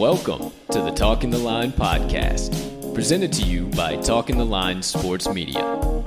Welcome to the Talking the Line podcast, presented to you by Talking the Line Sports Media,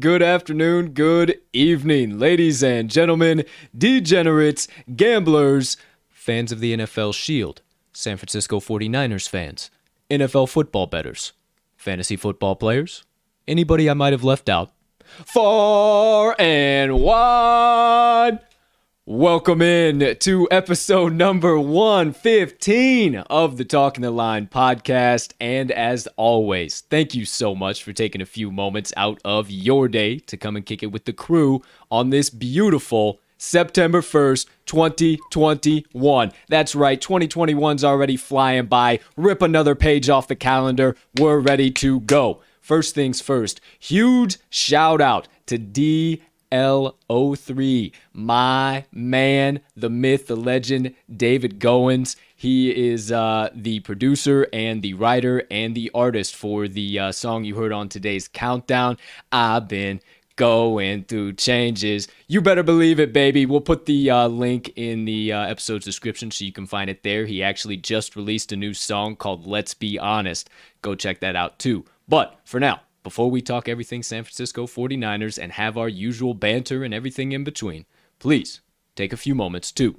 Good afternoon, good evening, ladies and gentlemen, degenerates, gamblers, fans of the NFL Shield, San Francisco 49ers fans, NFL football bettors, fantasy football players, anybody I might have left out. Far and wide. Welcome in to episode number 115 of the Talking the Line podcast. And as always, thank you so much for taking a few moments out of your day to come and kick it with the crew on this beautiful September 1st, 2021. That's right, 2021's already flying by. Rip another page off the calendar. We're ready to go. First things first, huge shout out to D. L03. My man, the myth, the legend, David Goins. He is uh, the producer and the writer and the artist for the uh, song you heard on today's countdown. I've been going through changes. You better believe it, baby. We'll put the uh, link in the uh, episode's description so you can find it there. He actually just released a new song called Let's Be Honest. Go check that out too. But for now, before we talk everything San Francisco 49ers and have our usual banter and everything in between, please take a few moments to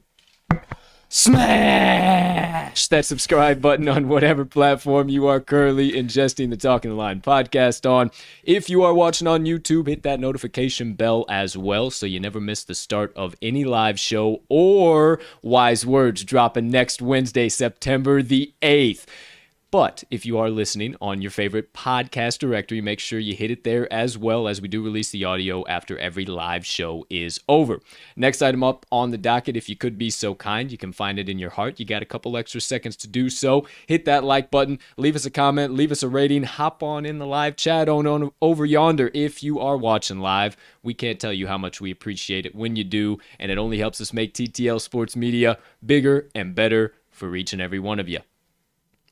smash that subscribe button on whatever platform you are currently ingesting the Talking the Line podcast on. If you are watching on YouTube, hit that notification bell as well so you never miss the start of any live show or wise words dropping next Wednesday, September the 8th. But if you are listening on your favorite podcast directory, make sure you hit it there as well as we do release the audio after every live show is over. Next item up on the docket, if you could be so kind, you can find it in your heart. You got a couple extra seconds to do so. Hit that like button, leave us a comment, leave us a rating, hop on in the live chat on, on over yonder if you are watching live. We can't tell you how much we appreciate it when you do, and it only helps us make TTL Sports Media bigger and better for each and every one of you.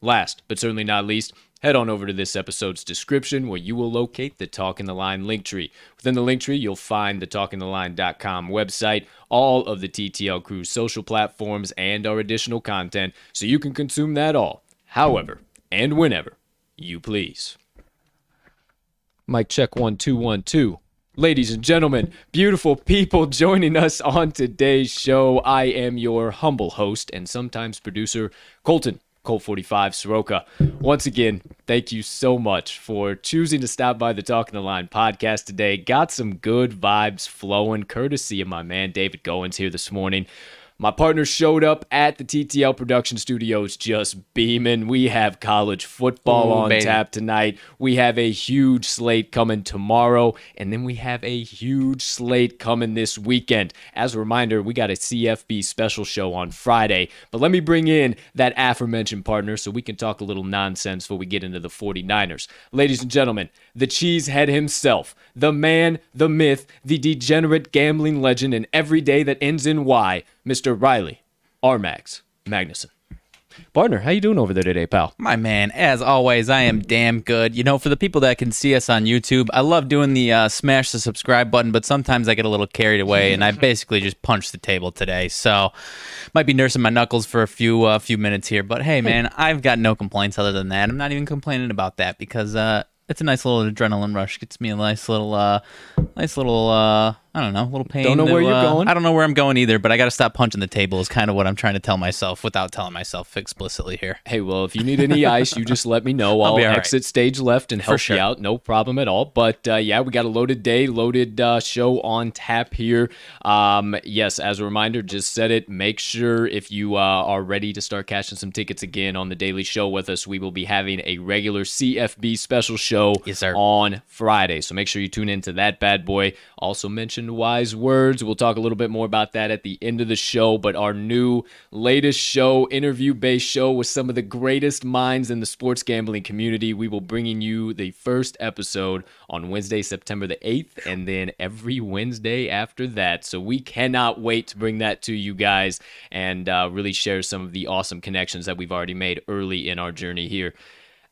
Last, but certainly not least, head on over to this episode's description where you will locate the Talking the Line link tree. Within the link tree, you'll find the talkingtheline.com website, all of the TTL Crew's social platforms, and our additional content so you can consume that all, however and whenever you please. Mic check one two one two. Ladies and gentlemen, beautiful people joining us on today's show. I am your humble host and sometimes producer, Colton Colt 45 Soroka. Once again, thank you so much for choosing to stop by the Talking the Line podcast today. Got some good vibes flowing, courtesy of my man David Goins here this morning. My partner showed up at the TTL production studios just beaming. We have college football Ooh, on baby. tap tonight. We have a huge slate coming tomorrow, and then we have a huge slate coming this weekend. As a reminder, we got a CFB special show on Friday, but let me bring in that aforementioned partner so we can talk a little nonsense before we get into the 49ers. Ladies and gentlemen, the cheesehead himself, the man, the myth, the degenerate gambling legend, and every day that ends in Y, Mr. Riley Armax Magnuson. Partner, how you doing over there today, pal? My man, as always, I am damn good. You know, for the people that can see us on YouTube, I love doing the uh, smash the subscribe button, but sometimes I get a little carried away, and I basically just punched the table today. So, might be nursing my knuckles for a few uh, few minutes here. But hey, man, I've got no complaints other than that. I'm not even complaining about that because uh, it's a nice little adrenaline rush. Gets me a nice little, uh, nice little, uh, I don't know, a little pain. Don't know to, where you're uh, going. I don't know where I'm going either, but I got to stop punching the table. Is kind of what I'm trying to tell myself without telling myself explicitly here. Hey, well, if you need any ice, you just let me know. I'll, be all right. exit stage left and help sure. you out. No problem at all. But uh, yeah, we got a loaded day, loaded uh, show on tap here. Um, yes, as a reminder, just said it. Make sure if you uh, are ready to start cashing some tickets again on the daily show with us, we will be having a regular CFB special show Yes, on Friday. So make sure you tune into that bad boy. Also mentioned wise words. We'll talk a little bit more about that at the end of the show. But our new latest show, interview based show with some of the greatest minds in the sports gambling community. We will bringing you the first episode on Wednesday, September the 8th, and then every Wednesday after that. So we cannot wait to bring that to you guys and uh, really share some of the awesome connections that we've already made early in our journey here.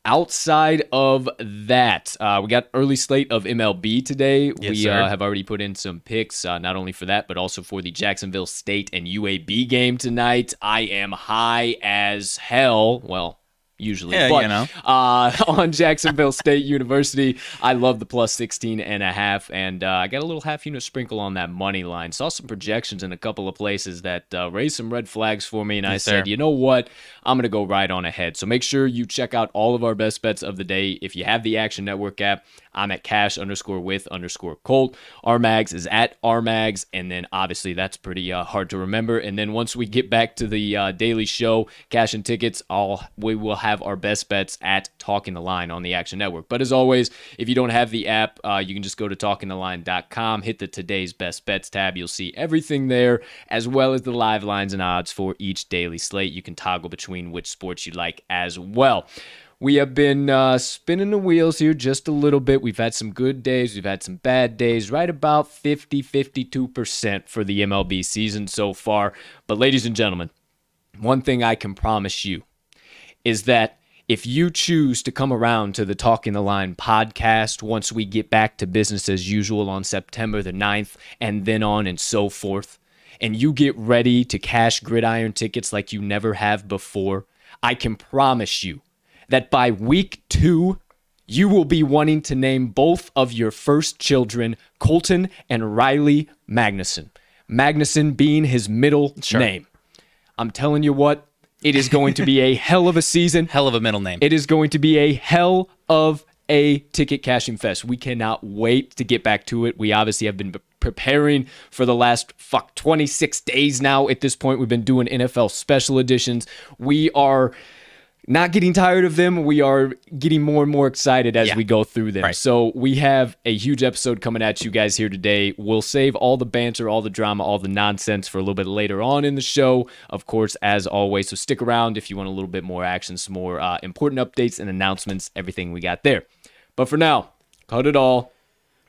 Outside of that, uh, we got early slate of MLB today. Yes, we uh, have already put in some picks, uh, not only for that, but also for the Jacksonville State and UAB game tonight. I am high as hell. Well, usually, Yeah, but you know. uh, on Jacksonville State University, I love the plus 16 and a half, and uh, I got a little half unit sprinkle on that money line. Saw some projections in a couple of places that uh, raised some red flags for me, and I said, sir. you know what? I'm going to go right on ahead. So make sure you check out all of our best bets of the day. If you have the Action Network app, I'm at cash underscore with underscore Colt. RMAGS is at RMAGS, and then obviously that's pretty uh, hard to remember. And then once we get back to the uh, daily show, cash and tickets, all we will have our best bets at Talking the Line on the Action Network. But as always, if you don't have the app, uh, you can just go to talkingtheline.com, hit the today's best bets tab. You'll see everything there, as well as the live lines and odds for each daily slate. You can toggle between which sports you like as well. We have been uh, spinning the wheels here just a little bit. We've had some good days, we've had some bad days, right about 50 52% for the MLB season so far. But, ladies and gentlemen, one thing I can promise you is that if you choose to come around to the Talking the Line podcast once we get back to business as usual on September the 9th and then on and so forth, and you get ready to cash gridiron tickets like you never have before, I can promise you that by week two, you will be wanting to name both of your first children, Colton and Riley Magnuson. Magnuson being his middle name. I'm telling you what, it is going to be a hell of a season. Hell of a middle name. It is going to be a hell of a ticket cashing fest. We cannot wait to get back to it. We obviously have been preparing for the last fuck 26 days now. At this point, we've been doing NFL special editions. We are not getting tired of them. We are getting more and more excited as Yeah. we go through them. Right. So we have a huge episode coming at you guys here today. We'll save all the banter, all the drama, all the nonsense for a little bit later on in the show, of course, as always. So stick around if you want a little bit more action, some more uh, important updates and announcements, everything we got there. But for now, cut it all.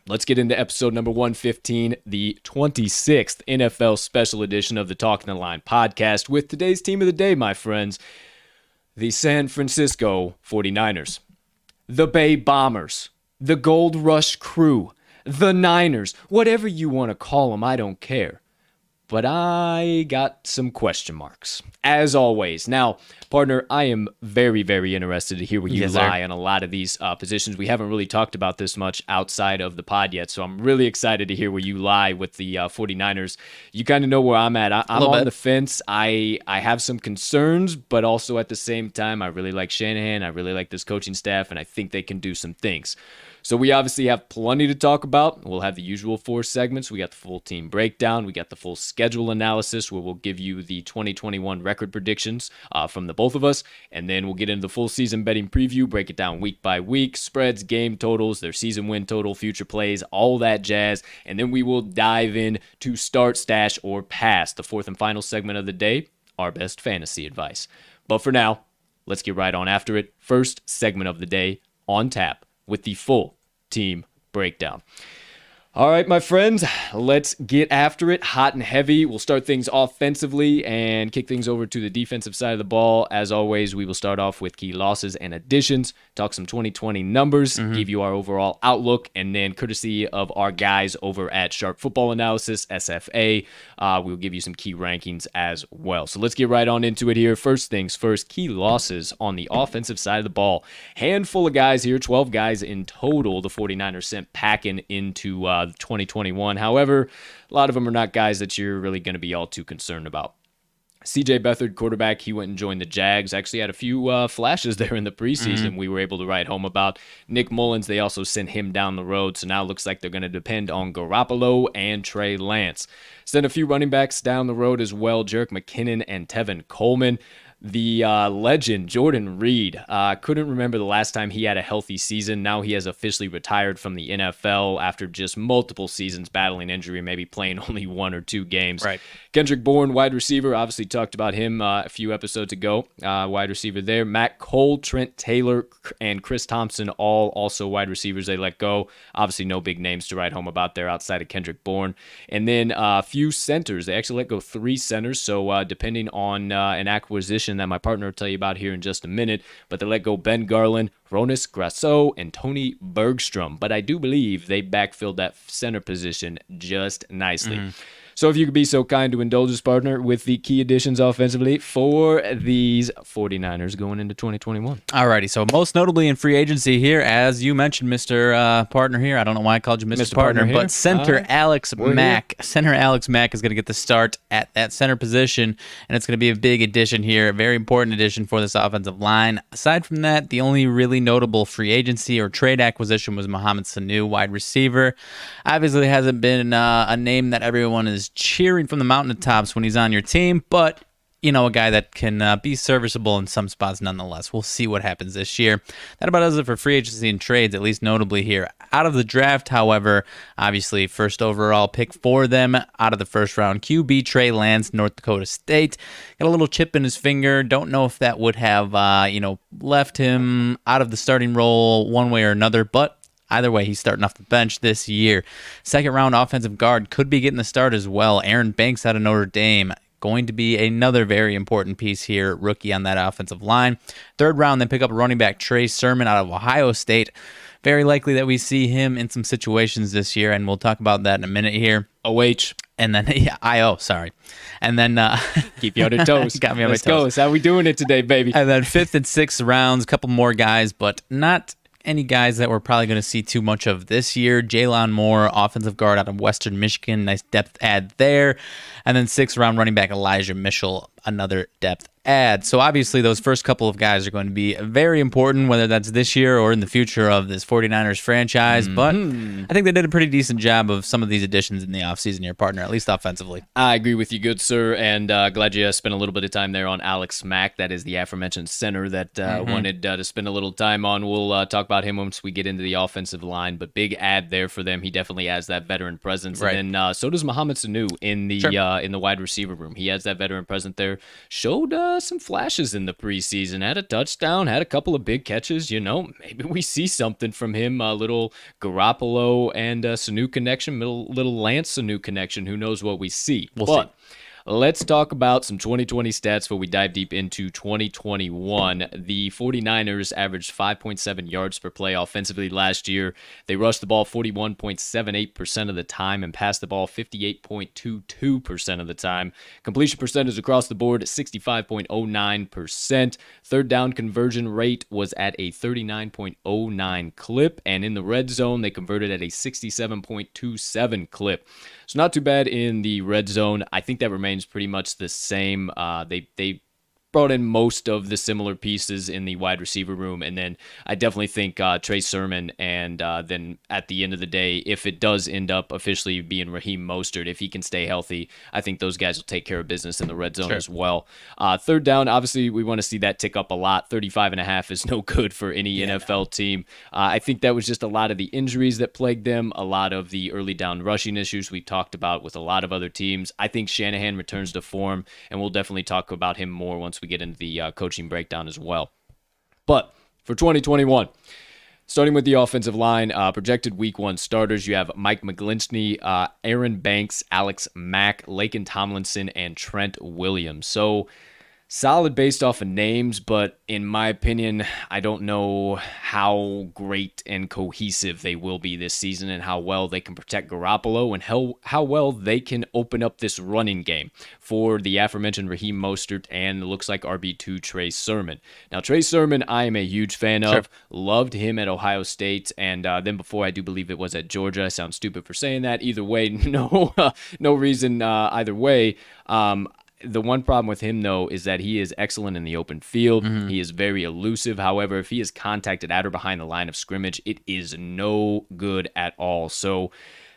Let's get into episode number 115, the 26th NFL special edition of the Talking the Line podcast with today's team of the day, my friends the San Francisco 49ers, the Bay Bombers, the Gold Rush Crew, the Niners, whatever you want to call them, I don't care. But I got some question marks, as always. Now, partner, I am very, very interested to hear where you Yes, sir. lie on a lot of these uh, positions. We haven't really talked about this much outside of the pod yet, so I'm really excited to hear where you lie with the uh, 49ers. You kind of know where I'm at. I, I'm on bit. the fence. I I have some concerns, but also at the same time, I really like Shanahan. I really like this coaching staff, and I think they can do some things. So we obviously have plenty to talk about. We'll have the usual four segments. We got the full team breakdown. We got the full schedule analysis, where we'll give you the 2021 record predictions uh, from the both of us, and then we'll get into the full season betting preview, break it down week by week, spreads, game totals, their season win total, future plays, all that jazz, and then we will dive in to start, stash, or pass the fourth and final segment of the day, our best fantasy advice. But for now, let's get right on after it. First segment of the day on tap with the full team breakdown. All right, my friends, let's get after it hot and heavy. We'll start things offensively and kick things over to the defensive side of the ball. As always, we will start off with key losses and additions, talk some 2020 numbers, mm-hmm. give you our overall outlook, and then courtesy of our guys over at Sharp Football Analysis, SFA, uh, we'll give you some key rankings as well. So let's get right on into it here. First things first, key losses on the offensive side of the ball. Handful of guys here, 12 guys in total, the 49ers sent packing into. Uh, 2021. However, a lot of them are not guys that you're really going to be all too concerned about. CJ Beathard, quarterback, he went and joined the Jags. Actually, had a few uh, flashes there in the preseason mm-hmm. we were able to write home about. Nick Mullens, they also sent him down the road. So now it looks like they're going to depend on Garoppolo and Trey Lance. Sent a few running backs down the road as well Jerick McKinnon and Tevin Coleman the uh, legend Jordan Reed. Uh, couldn't remember the last time he had a healthy season. Now he has officially retired from the NFL after just multiple seasons battling injury, maybe playing only one or two games. Right. Kendrick Bourne, wide receiver, obviously talked about him uh, a few episodes ago. Uh, wide receiver there. Matt Cole, Trent Taylor, and Chris Thompson, all also wide receivers they let go. Obviously, no big names to write home about there outside of Kendrick Bourne. And then uh, a few centers. They actually let go three centers. So uh, depending on an acquisition that my partner will tell you about here in just a minute. But they let go Ben Garland, Hroniss Grasu, and Tony Bergstrom. But I do believe they backfilled that center position just nicely. Mm-hmm. So if you could be so kind to indulge us, partner, with the key additions offensively for these 49ers going into 2021. Alrighty, so most notably in free agency here, as you mentioned, Mr. Uh, partner here. I don't know why I called you Mr. Mr. Partner, partner but center uh, Alex Mack. Here. Center Alex Mack is going to get the start at that center position, and it's going to be a big addition here, a very important addition for this offensive line. Aside from that, the only really notable free agency or trade acquisition was Mohamed Sanu, wide receiver. Obviously, hasn't been uh, a name that everyone is cheering from the mountaintops when he's on your team, but you know, a guy that can uh, be serviceable in some spots nonetheless. We'll see what happens this year. That about does it for free agency and trades, at least notably here. Out of the draft, however, obviously, first overall pick for them out of the first round, QB Trey Lance, North Dakota State. Got a little chip in his finger. Don't know if that would have, uh, you know, left him out of the starting role one way or another, but Either way, he's starting off the bench this year. Second round offensive guard could be getting the start as well. Aaron Banks out of Notre Dame. Going to be another very important piece here, rookie on that offensive line. Third round, then pick up running back Trey Sermon out of Ohio State. Very likely that we see him in some situations this year, and we'll talk about that in a minute here. OH. And then, yeah, IO, sorry. And then, uh, keep you on your toes. got me on Let's my toes. go. how we doing it today, baby. And then fifth and sixth rounds, a couple more guys, but not any guys that we're probably going to see too much of this year. Jaylon Moore, offensive guard out of Western Michigan, nice depth add there. And then sixth round running back Elijah Mitchell, another depth add. So obviously, those first couple of guys are going to be very important, whether that's this year or in the future of this 49ers franchise. Mm-hmm. But I think they did a pretty decent job of some of these additions in the offseason, your partner, at least offensively. I agree with you, good sir. And uh, glad you spent a little bit of time there on Alex Mack. That is the aforementioned center that uh, mm-hmm. wanted uh, to spend a little time on. We'll uh, talk about him once we get into the offensive line, but big ad there for them. He definitely has that veteran presence. Right. And then uh, so does Mohamed Sanu in the sure. Uh, in the wide receiver room. He has that veteran presence there. Showed some flashes in the preseason. Had a touchdown, had a couple of big catches. You know, maybe we see something from him. A little Garoppolo and uh, Sanu connection, little, little Lance Sanu connection. Who knows what we see? We'll but, see. Let's talk about some 2020 stats before we dive deep into 2021. The 49ers averaged 5.7 yards per play offensively last year. They rushed the ball 41.78% of the time and passed the ball 58.22% of the time. Completion percentage across the board 65.09%. Third down conversion rate was at a 39.09 clip. And in the red zone, they converted at a 67.27 clip. So not too bad in the red zone. I think that remains pretty much the same. Uh, they they brought in most of the similar pieces in the wide receiver room. And then I definitely think uh, Trey Sermon, and uh, then at the end of the day, if it does end up officially being Raheem Mostert, if he can stay healthy, I think those guys will take care of business in the red zone sure. as well. Uh, third down, obviously, we want to see that tick up a lot. 35 and a half is no good for any yeah, NFL team. Uh, I think that was just a lot of the injuries that plagued them, a lot of the early down rushing issues we talked about with a lot of other teams. I think Shanahan returns to form, and we'll definitely talk about him more once we we get into the uh, coaching breakdown as well. But for 2021, Starting with the offensive line, uh, projected week one starters, you have Mike McGlinchey, uh, Aaron Banks, Alex Mack, Laken Tomlinson, and Trent Williams. So solid based off of names, but in my opinion, I don't know how great and cohesive they will be this season and how well they can protect Garoppolo and how, how well they can open up this running game for the aforementioned Raheem Mostert and looks like RB2 Trey Sermon. Now, Trey Sermon, I am a huge fan Sure. of. Loved him at Ohio State, and uh, then before I do believe it was at Georgia. I sound stupid for saying that. Either way, no, no reason uh, either way. Um, the one problem with him though is that he is excellent in the open field. He is very elusive. However, if he is contacted at or behind the line of scrimmage, it is no good at all. So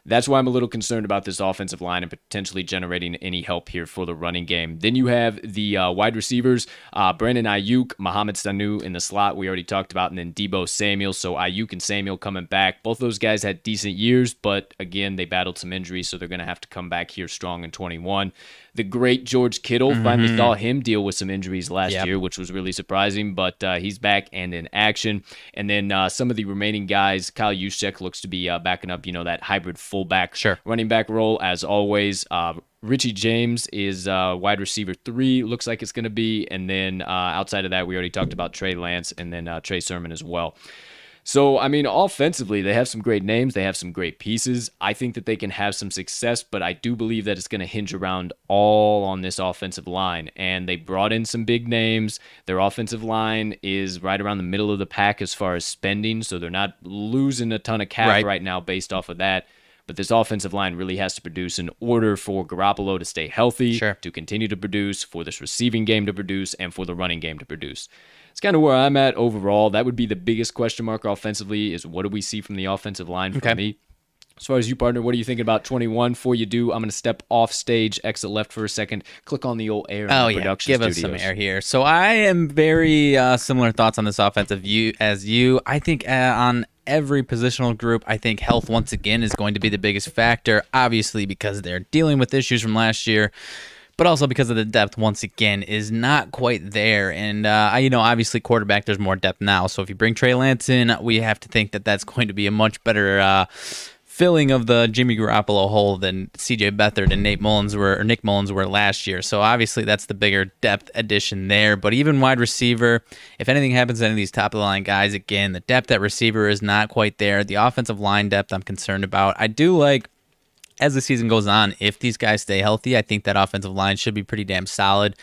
that's why I'm a little concerned about this offensive line and potentially generating any help here for the running game. Then you have the uh, wide receivers, uh, Brandon Aiyuk, Mohamed Sanu in the slot we already talked about, and then Deebo Samuel. So Aiyuk and Samuel coming back. Both those guys had decent years, but again, they battled some injuries, so they're going to have to come back here strong in 21. The great George Kittle finally saw him deal with some injuries last Yep. year, which was really surprising, but uh, he's back and in action. And then uh, some of the remaining guys, Kyle Juszczyk looks to be uh, backing up, you know, that hybrid fullback, Sure. running back role as always. Uh, Richie James is uh, wide receiver three, looks like it's going to be. And then uh, outside of that, we already talked about Trey Lance and then uh, Trey Sermon as well. So, I mean, offensively, they have some great names. They have some great pieces. I think that they can have some success, but I do believe that it's going to hinge around all on this offensive line. And they brought in some big names. Their offensive line is right around the middle of the pack as far as spending. So they're not losing a ton of cap Right. right now based off of that. But this offensive line really has to produce in order for Garoppolo to stay healthy, Sure. to continue to produce, for this receiving game to produce, and for the running game to produce. It's kind of where I'm at overall. That would be the biggest question mark offensively is what do we see from the offensive line for Okay. me? As far as you, partner, what are you thinking about 21? Before you do, I'm going to step off stage, exit left for a second, click on the old air Oh yeah, production give us some air here. So I am very uh, similar thoughts on this offensive view as you. I think uh, on every positional group, I think health once again is going to be the biggest factor. Obviously, because they're dealing with issues from last year. But also because of the depth, once again, is not quite there. And, uh, you know, obviously, quarterback, there's more depth now. So if you bring Trey Lance in, we have to think that that's going to be a much better uh, filling of the Jimmy Garoppolo hole than CJ Beathard and Nate Mullens were or Nick Mullens were last year. So obviously that's the bigger depth addition there. But even wide receiver, if anything happens to any of these top of the line guys, again, the depth at receiver is not quite there. The offensive line depth I'm concerned about. I do like as the season goes on, if these guys stay healthy, I think that offensive line should be pretty damn solid.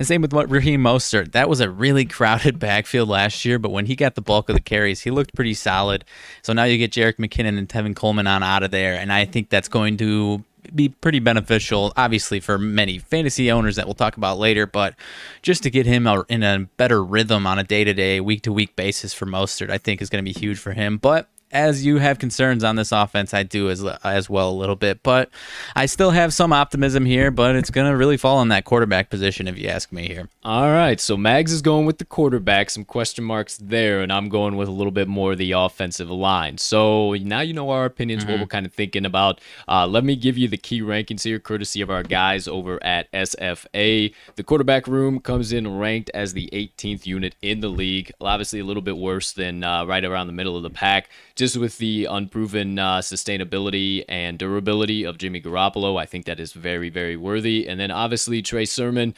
And same with what Raheem Mostert. That was a really crowded backfield last year, but when he got the bulk of the carries, he looked pretty solid. So now you get Jerick McKinnon and Tevin Coleman on out of there, and I think that's going to be pretty beneficial, obviously, for many fantasy owners that we'll talk about later, but just to get him in a better rhythm on a day to day, week to week basis for Mostert, I think is going to be huge for him. But as you have concerns on this offense, I do as as well a little bit, but I still have some optimism here. But it's gonna really fall on that quarterback position, if you ask me here. All right, so Mags is going with the quarterback, some question marks there, and I'm going with a little bit more of the offensive line. So now you know our opinions, what we're kind of thinking about. Uh, let me give you the key rankings here, courtesy of our guys over at SFA. The quarterback room comes in ranked as the 18th unit in the league, obviously a little bit worse than uh, right around the middle of the pack, just with the unproven uh, sustainability and durability of Jimmy Garoppolo. I think that is very, very worthy. And then obviously Trey Sermon.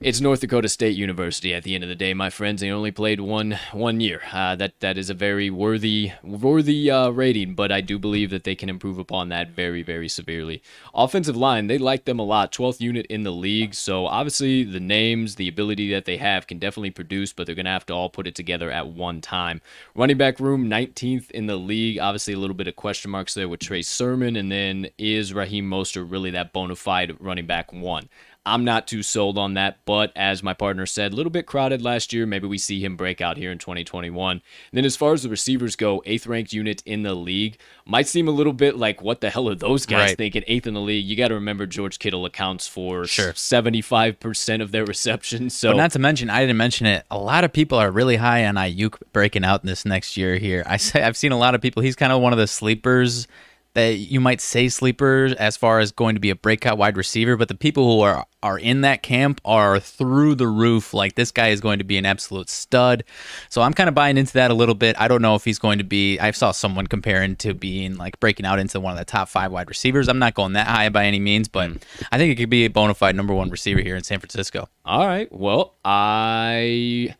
It's North Dakota State University. At the end of the day, my friends, they only played one one year. Uh, that that is a very worthy worthy uh, rating, but I do believe that they can improve upon that very very severely. Offensive line, they like them a lot. 12th unit in the league, so obviously the names, the ability that they have can definitely produce, but they're gonna have to all put it together at one time. Running back room, 19th in the league. Obviously a little bit of question marks there with Trey Sermon, and then is Raheem Mostert really that bona fide running back one? I'm not too sold on that, but as my partner said, a little bit crowded last year. Maybe we see him break out here in 2021. And then as far as the receivers go, eighth ranked unit in the league might seem a little bit like what the hell are those guys Right. thinking? Eighth in the league. You got to remember George Kittle accounts for Sure. 75% of their receptions. So But not to mention, I didn't mention it. A lot of people are really high on Aiyuk breaking out this next year. Here, I say I've seen a lot of people. He's kind of one of the sleepers that you might say sleepers as far as going to be a breakout wide receiver, but the people who are are in that camp are through the roof. Like this guy is going to be an absolute stud. So I'm kind of buying into that a little bit. I don't know if he's going to be. I saw someone comparing to being like breaking out into one of the top five wide receivers. I'm not going that high by any means, but mm. I think it could be a bona fide number one receiver here in San Francisco. All right. Well, I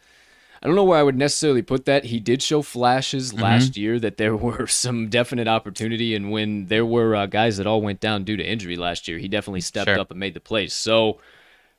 I don't know where I would necessarily put that. He did show flashes mm-hmm. last year that there were some definite opportunity, and when there were uh, guys that all went down due to injury last year, he definitely stepped sure. up and made the plays. So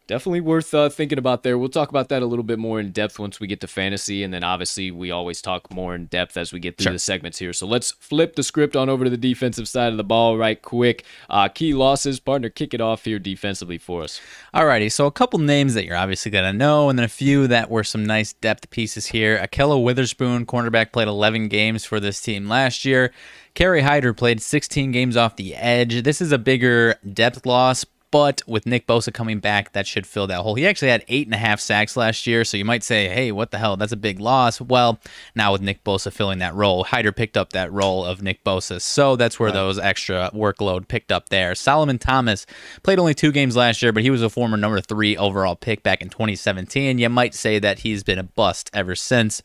definitely worth uh, thinking about there. We'll talk about that a little bit more in depth once we get to fantasy, and then obviously we always talk more in depth as we get through sure. the segments here. So let's flip the script on over to the defensive side of the ball right quick. Uh, key losses, partner, kick it off here defensively for us. Alrighty, so a couple names that you're obviously gonna know, and then a few that were some nice depth pieces here. Ahkello Witherspoon, cornerback, played 11 games for this team last year. Kerry Hyder played 16 games off the edge. This is a bigger depth loss, but with Nick Bosa coming back, that should fill that hole. He actually had eight and a half sacks last year, so you might say, hey, what the hell? That's a big loss. Well, now with Nick Bosa filling that role, Hyder picked up that role of Nick Bosa, so that's where right. those extra workload picked up there. Solomon Thomas played only two games last year, but he was a former number three overall pick back in 2017. You might say that he's been a bust ever since.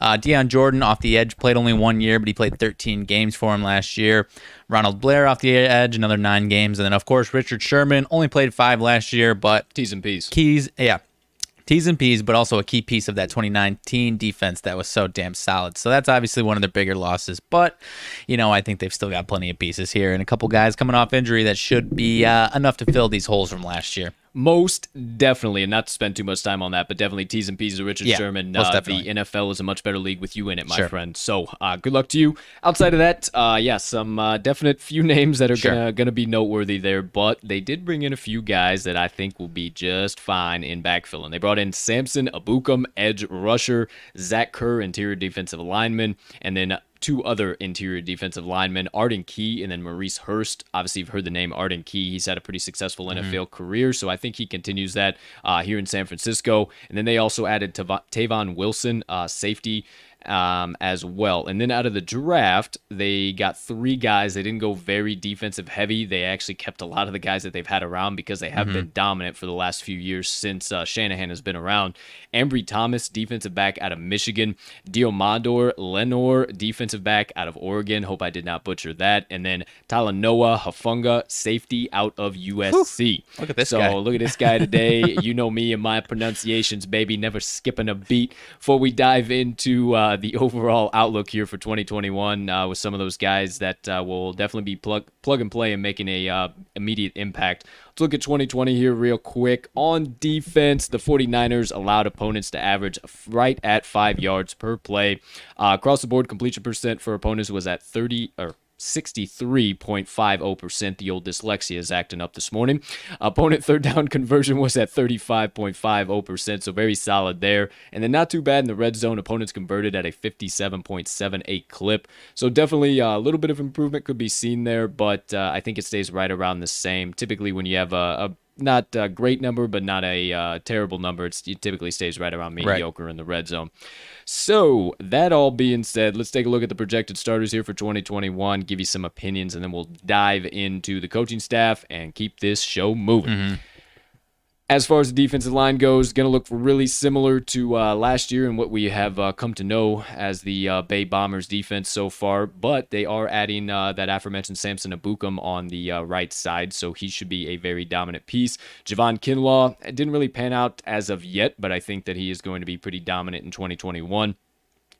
Uh, Dion Jordan off the edge played only one year, but he played 13 games for him last year. Ronald Blair off the edge, another nine games. And then, of course, Richard Sherman only played five last year, but T's and P's. Keys, yeah. T's and P's, but also a key piece of that 2019 defense that was so damn solid. So that's obviously one of their bigger losses. But, you know, I think they've still got plenty of pieces here and a couple guys coming off injury that should be uh, enough to fill these holes from last year. Most definitely, and not to spend too much time on that, but definitely T's and P's of Richard yeah, Sherman. Uh, the NFL is a much better league with you in it, my sure. friend. So uh, good luck to you. Outside of that, uh, yeah, some uh, definite few names that are sure. gonna gonna be noteworthy there, but they did bring in a few guys that I think will be just fine in backfilling. They brought in Samson Ebukam, edge rusher, Zach Kerr, interior defensive lineman, and then two other interior defensive linemen, Arden Key and then Maurice Hurst. Obviously, you've heard the name Arden Key. He's had a pretty successful NFL mm-hmm. career, so I think he continues that uh, here in San Francisco. And then they also added Tavon Wilson, uh, safety um, as well. And then out of the draft, they got three guys. They didn't go very defensive heavy. They actually kept a lot of the guys that they've had around because they have mm-hmm. been dominant for the last few years since uh, Shanahan has been around. Ambry Thomas, defensive back out of Michigan. Deommodore Lenoir, defensive back out of Oregon. Hope I did not butcher that. And then Talanoa Hufanga, safety out of USC. Whew. Look at this so, guy. look at this guy today. you know me and my pronunciations, baby. Never skipping a beat. Before we dive into uh, the overall outlook here for 2021 uh, with some of those guys that uh, will definitely be plug plug and play and making a uh, immediate impact. Let's look at 2020 here real quick. On defense, the 49ers allowed opponents to average right at five yards per play. Uh, across the board, completion percent for opponents was at 30 or 63.50%. The old dyslexia is acting up this morning. Opponent third down conversion was at 35.50%, so very solid there. And then not too bad in the red zone. Opponents converted at a 57.78 clip. So definitely uh, a little bit of improvement could be seen there, but uh, I think it stays right around the same. Typically, when you have a, a not a great number, but not a uh, terrible number. It's, it typically stays right around mediocre right. in the red zone. So, that all being said, let's take a look at the projected starters here for 2021, give you some opinions, and then we'll dive into the coaching staff and keep this show moving. Mm-hmm. As far as the defensive line goes, going to look really similar to uh, last year and what we have uh, come to know as the uh, Bay Bombers defense so far. But they are adding uh, that aforementioned Samson Ebukam on the uh, right side, so he should be a very dominant piece. Javon Kinlaw didn't really pan out as of yet, but I think that he is going to be pretty dominant in 2021.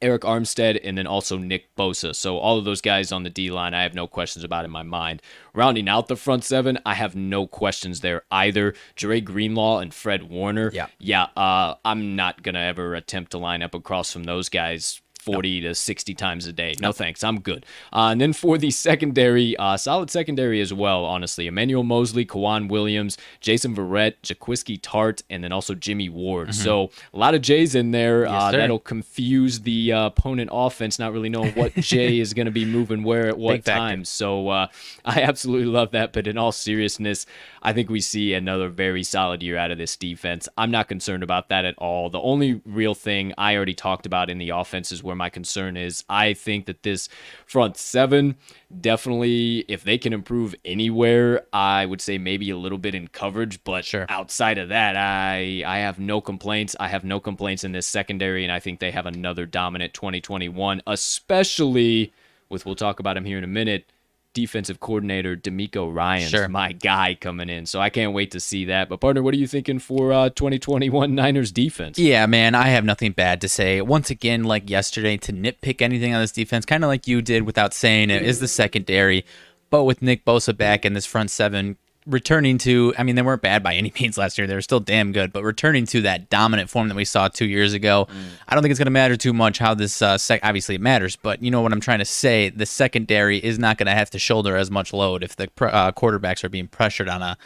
Arik Armstead, and then also Nick Bosa. So all of those guys on the D line, I have no questions about in my mind. Rounding out the front seven, I have no questions there either. Dre Greenlaw and Fred Warner. Yeah. Yeah. Uh, I'm not going to ever attempt to line up across from those guys 40 no. to 60 times a day. No, no. thanks. I'm good. Uh, and then for the secondary, uh, solid secondary as well, honestly. Emmanuel Moseley, K'Waun Williams, Jason Verrett, Jaquiski Tartt, and then also Jimmy Ward. Mm-hmm. So a lot of J's in there. Yes, uh, that'll confuse the uh, opponent offense, not really knowing what J is going to be moving where at what time. So uh, I absolutely love that. But in all seriousness, I think we see another very solid year out of this defense. I'm not concerned about that at all. The only real thing I already talked about in the offense is where my concern is. I think that this front seven definitely, if they can improve anywhere, I would say maybe a little bit in coverage. But Sure. outside of that, I I have no complaints. I have no complaints in this secondary, and I think they have another dominant 2021, especially with we'll talk about him here in a minute. Defensive coordinator DeMeco Ryans Sure. my guy coming in, so I can't wait to see that. But partner, what are you thinking for uh, 2021 Niners defense? Yeah, man, I have nothing bad to say. Once again, like yesterday, to nitpick anything on this defense, kind of like you did without saying it, is the secondary. But with Nick Bosa back and this front seven returning to, I mean, they weren't bad by any means last year. They were still damn good, but returning to that dominant form that we saw two years ago, I don't think it's going to matter too much how this, uh, sec- obviously it matters, but you know what I'm trying to say? The secondary is not going to have to shoulder as much load if the pr- uh, quarterbacks are being pressured on a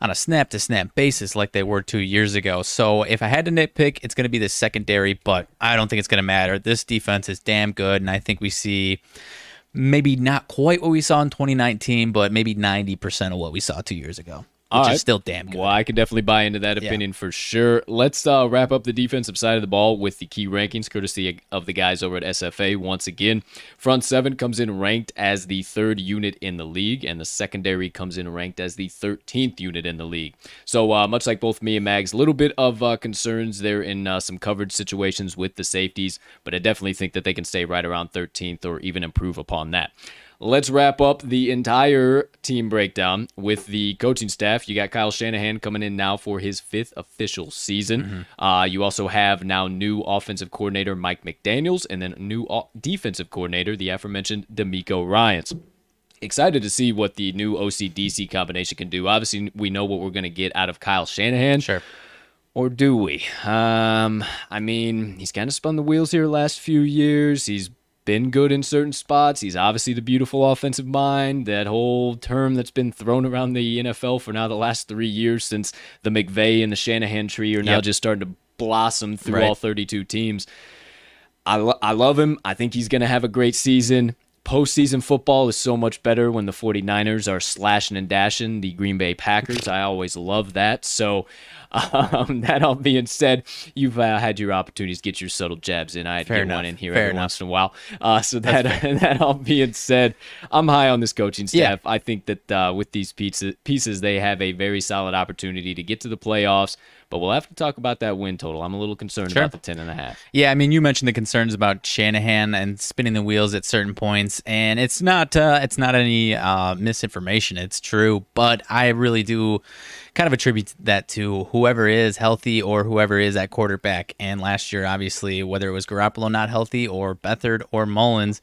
on a snap to snap basis like they were two years ago. So if I had to nitpick, it's going to be the secondary, but I don't think it's going to matter. This defense is damn good, and I think we see maybe not quite what we saw in 2019, but maybe 90% of what we saw two years ago, which right. is still damn good. Well, I can definitely buy into that opinion for sure. Let's uh, wrap up the defensive side of the ball with the key rankings, courtesy of the guys over at SFA. Once again, front seven comes in ranked as the third unit in the league, and the secondary comes in ranked as the 13th unit in the league. So, uh, much like both me and Mags, a little bit of uh, concerns there in uh, some coverage situations with the safeties, but I definitely think that they can stay right around 13th or even improve upon that. Let's wrap up the entire team breakdown with the coaching staff. You got Kyle Shanahan coming in now for his fifth official season. Uh, you also have now new offensive coordinator Mike McDaniels and then new defensive coordinator, the aforementioned DeMeco Ryans excited to see what the new OCDC combination can do. Obviously, we know what we're going to get out of Kyle Shanahan. Sure. Or do we? Um, I mean, he's kind of spun the wheels here last few years. He's been good in certain spots. He's obviously the beautiful offensive mind. That whole term that's been thrown around the NFL for now the last three years since the McVay and the Shanahan tree are now Yep. just starting to blossom through Right. all 32 teams. I, lo- I love him. I think he's going to have a great season. Postseason football is so much better when the 49ers are slashing and dashing the Green Bay Packers. I always love that. So, um, that all being said, you've uh, had your opportunities to get your subtle jabs in. I had to Fair get enough. one in here Fair every enough. once in a while. Uh, so, that, that all being said, I'm high on this coaching Yeah. staff. I think that uh, with these pieces, pieces, they have a very solid opportunity to get to the playoffs. But we'll have to talk about that win total. I'm a little concerned Sure. about the 10 and a half. Yeah, I mean, you mentioned the concerns about Shanahan and spinning the wheels at certain points, and it's not uh, it's not any uh, misinformation. It's true, but I really do kind of attribute that to whoever is healthy or whoever is at quarterback. And last year, obviously, whether it was Garoppolo not healthy or Beathard or Mullens,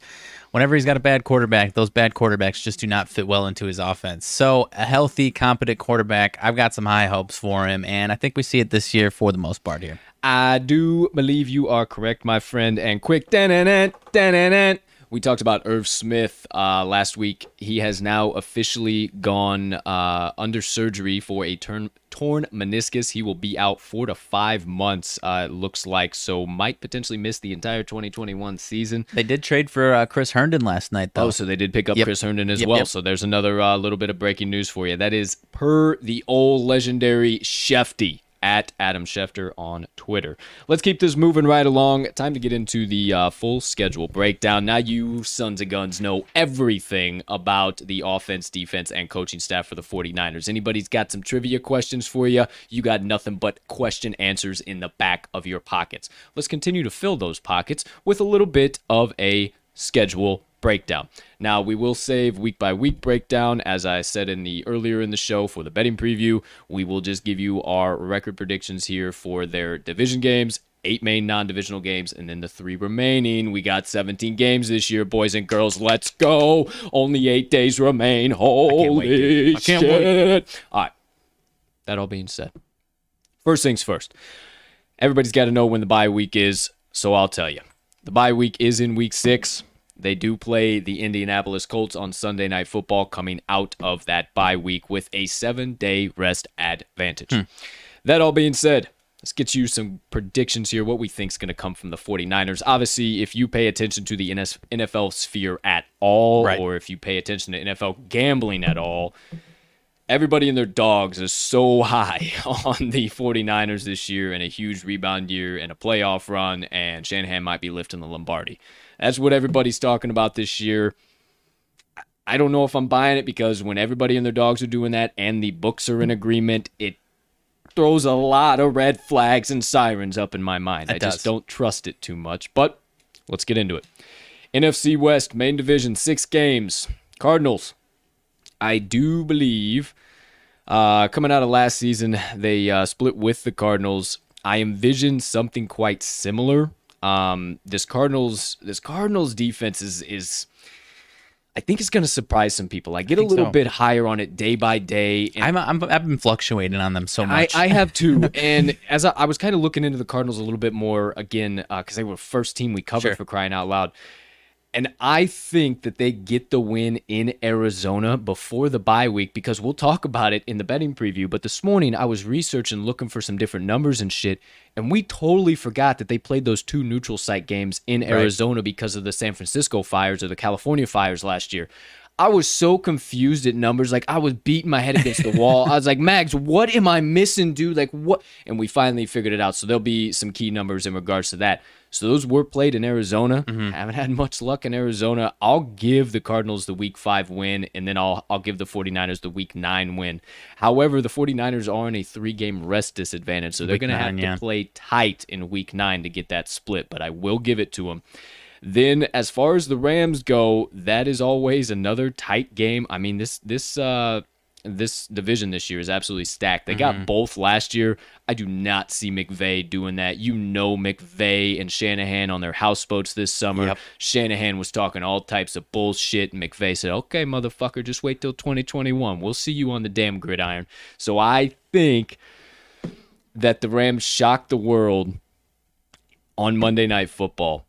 whenever he's got a bad quarterback, those bad quarterbacks just do not fit well into his offense. So, a healthy, competent quarterback, I've got some high hopes for him, and I think we see it this year for the most part here. I do believe you are correct, my friend. And quick, da-na-na, da-na-na. We talked about Irv Smith uh, last week. He has now officially gone uh, under surgery for a turn, torn meniscus. He will be out four to five months, uh, it looks like, so might potentially miss the entire 2021 season. They did trade for uh, Chris Herndon last night, though. Oh, so they did pick up Yep. Chris Herndon as Yep, well. yep. So there's another uh, little bit of breaking news for you. That is per the old legendary Shefty at Adam Schefter on Twitter. Let's keep this moving right along. Time to get into the uh, full schedule breakdown. Now, you sons of guns know everything about the offense, defense, and coaching staff for the 49ers. Anybody's got some trivia questions for you? You got nothing but question answers in the back of your pockets. Let's continue to fill those pockets with a little bit of a schedule breakdown. Now we will save week by week breakdown as I said in the earlier in the show for the betting preview. We will just give you our record predictions here for their division games, eight main non-divisional games and then the three remaining. We got 17 games this year, boys and girls. Let's go. Only 8 days remain. Holy wait. I can't shit. All right. That all being said, first things first. Everybody's got to know when the bye week is, so I'll tell you. The bye week is in week six. They do play the Indianapolis Colts on Sunday Night Football coming out of that bye week with a seven day rest advantage. Hmm. That all being said, let's get you some predictions here. What we think is going to come from the 49ers. Obviously, if you pay attention to the NS NFL sphere at all, Right. or if you pay attention to NFL gambling at all, everybody and their dogs is so high on the 49ers this year and a huge rebound year and a playoff run, and Shanahan might be lifting the Lombardi. That's what everybody's talking about this year. I don't know if I'm buying it because when everybody and their dogs are doing that and the books are in agreement, it throws a lot of red flags and sirens up in my mind. It I does. just don't trust it too much. But let's get into it. NFC West, main division, six games. Cardinals. I do believe uh, coming out of last season, they uh, split with the Cardinals. I envision something quite similar. Um, this Cardinals, this Cardinals defense is is, I think it's going to surprise some people. I get a little so. bit higher on it day by day. and I'm, I'm I've been fluctuating on them so much. I have too. And as I, I was kind of looking into the Cardinals a little bit more again, because they were the first team we covered Sure. for crying out loud. And I think that they get the win in Arizona before the bye week because we'll talk about it in the betting preview. But this morning I was researching, looking for some different numbers and shit. And we totally forgot that they played those two neutral site games in Arizona because of the San Francisco fires or the California fires last year. I was so confused at numbers. Like I was beating my head against the wall. I was like, Mags, what am I missing, dude? Like what? And we finally figured it out. So there'll be some key numbers in regards to that. So those were played in Arizona. Haven't had much luck in Arizona. I'll give the Cardinals the week five win, and then I'll I'll give the 49ers the week nine win. However, the 49ers are in a three game rest disadvantage. So they're gonna have nine, to play tight in week nine to get that split, but I will give it to them. Then, as far as the Rams go, that is always another tight game. I mean, this this uh this division this year is absolutely stacked. They Mm-hmm. got both last year. I do not see McVay doing that. You know McVay and Shanahan on their houseboats this summer. Yep. Shanahan was talking all types of bullshit, and McVay said, "Okay, motherfucker, just wait till 2021. We'll see you on the damn gridiron." So I think that the Rams shocked the world on Monday Night Football.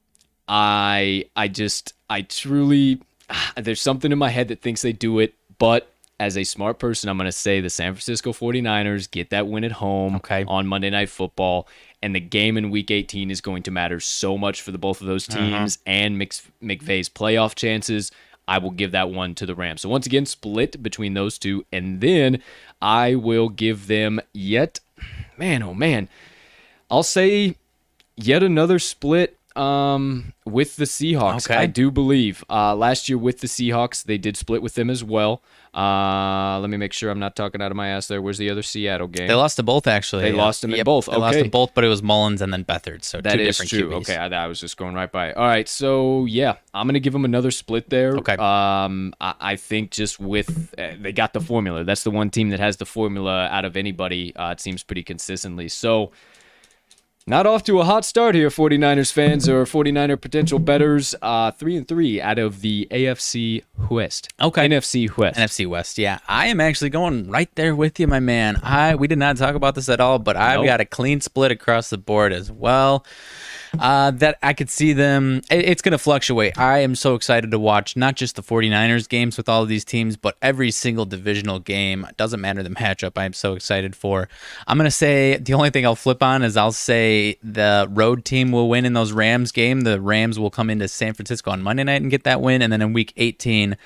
I I just I truly there's something in my head that thinks they do it, but as a smart person, I'm going to say the San Francisco 49ers get that win at home Okay. on Monday Night Football. And the game in week 18 is going to matter so much for the both of those uh-huh. teams and Mc, McVay's playoff chances. I will give that one to the Rams. So once again, split between those two. And then I will give them yet, man, oh man, I'll say yet another split um, with the Seahawks. Okay. I do believe uh, last year with the Seahawks they did split with them as well. Uh, let me make sure I'm not talking out of my ass there. Where's the other Seattle game? they lost to both actually. They lost them in both. They lost Okay. to both, but it was Mullens and then Beathard. So That two is different true. QBs. Okay, I, I was just going right by. it. All right, so yeah, I'm gonna give them another split there. Okay. Um, I, I think just with uh, they got the formula. That's the one team that has the formula out of anybody. Uh, it seems pretty consistently. So. Not off to a hot start here, 49ers fans or 49er potential betters. Uh, three and three out of the AFC West. Okay. NFC West. NFC West. Yeah, I am actually going right there with you, my man. I we did not talk about this at all, but I've Nope. got a clean split across the board as well. Uh, that I could see them. it- It's going to fluctuate. I am so excited to watch not just the 49ers games with all of these teams, but every single divisional game. It doesn't matter the matchup. I am so excited for. I'm going to say the only thing I'll flip on is I'll say the road team will win in those Rams game. The Rams will come into San Francisco on Monday night and get that win, and then in Week 18,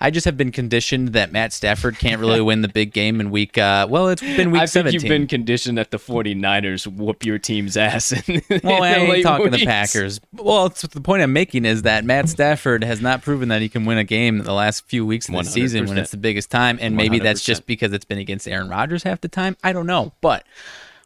I just have been conditioned that Matt Stafford can't really win the big game in Week. Uh, well, it's been Week I think you've been conditioned that the 49ers whoop your team's ass. In, Well, I in the late talking the. Packers. Well, it's, the point I'm making is that Matt Stafford has not proven that he can win a game in the last few weeks of the season when it's the biggest time, and maybe that's 100%. just because it's been against Aaron Rodgers half the time. I don't know, but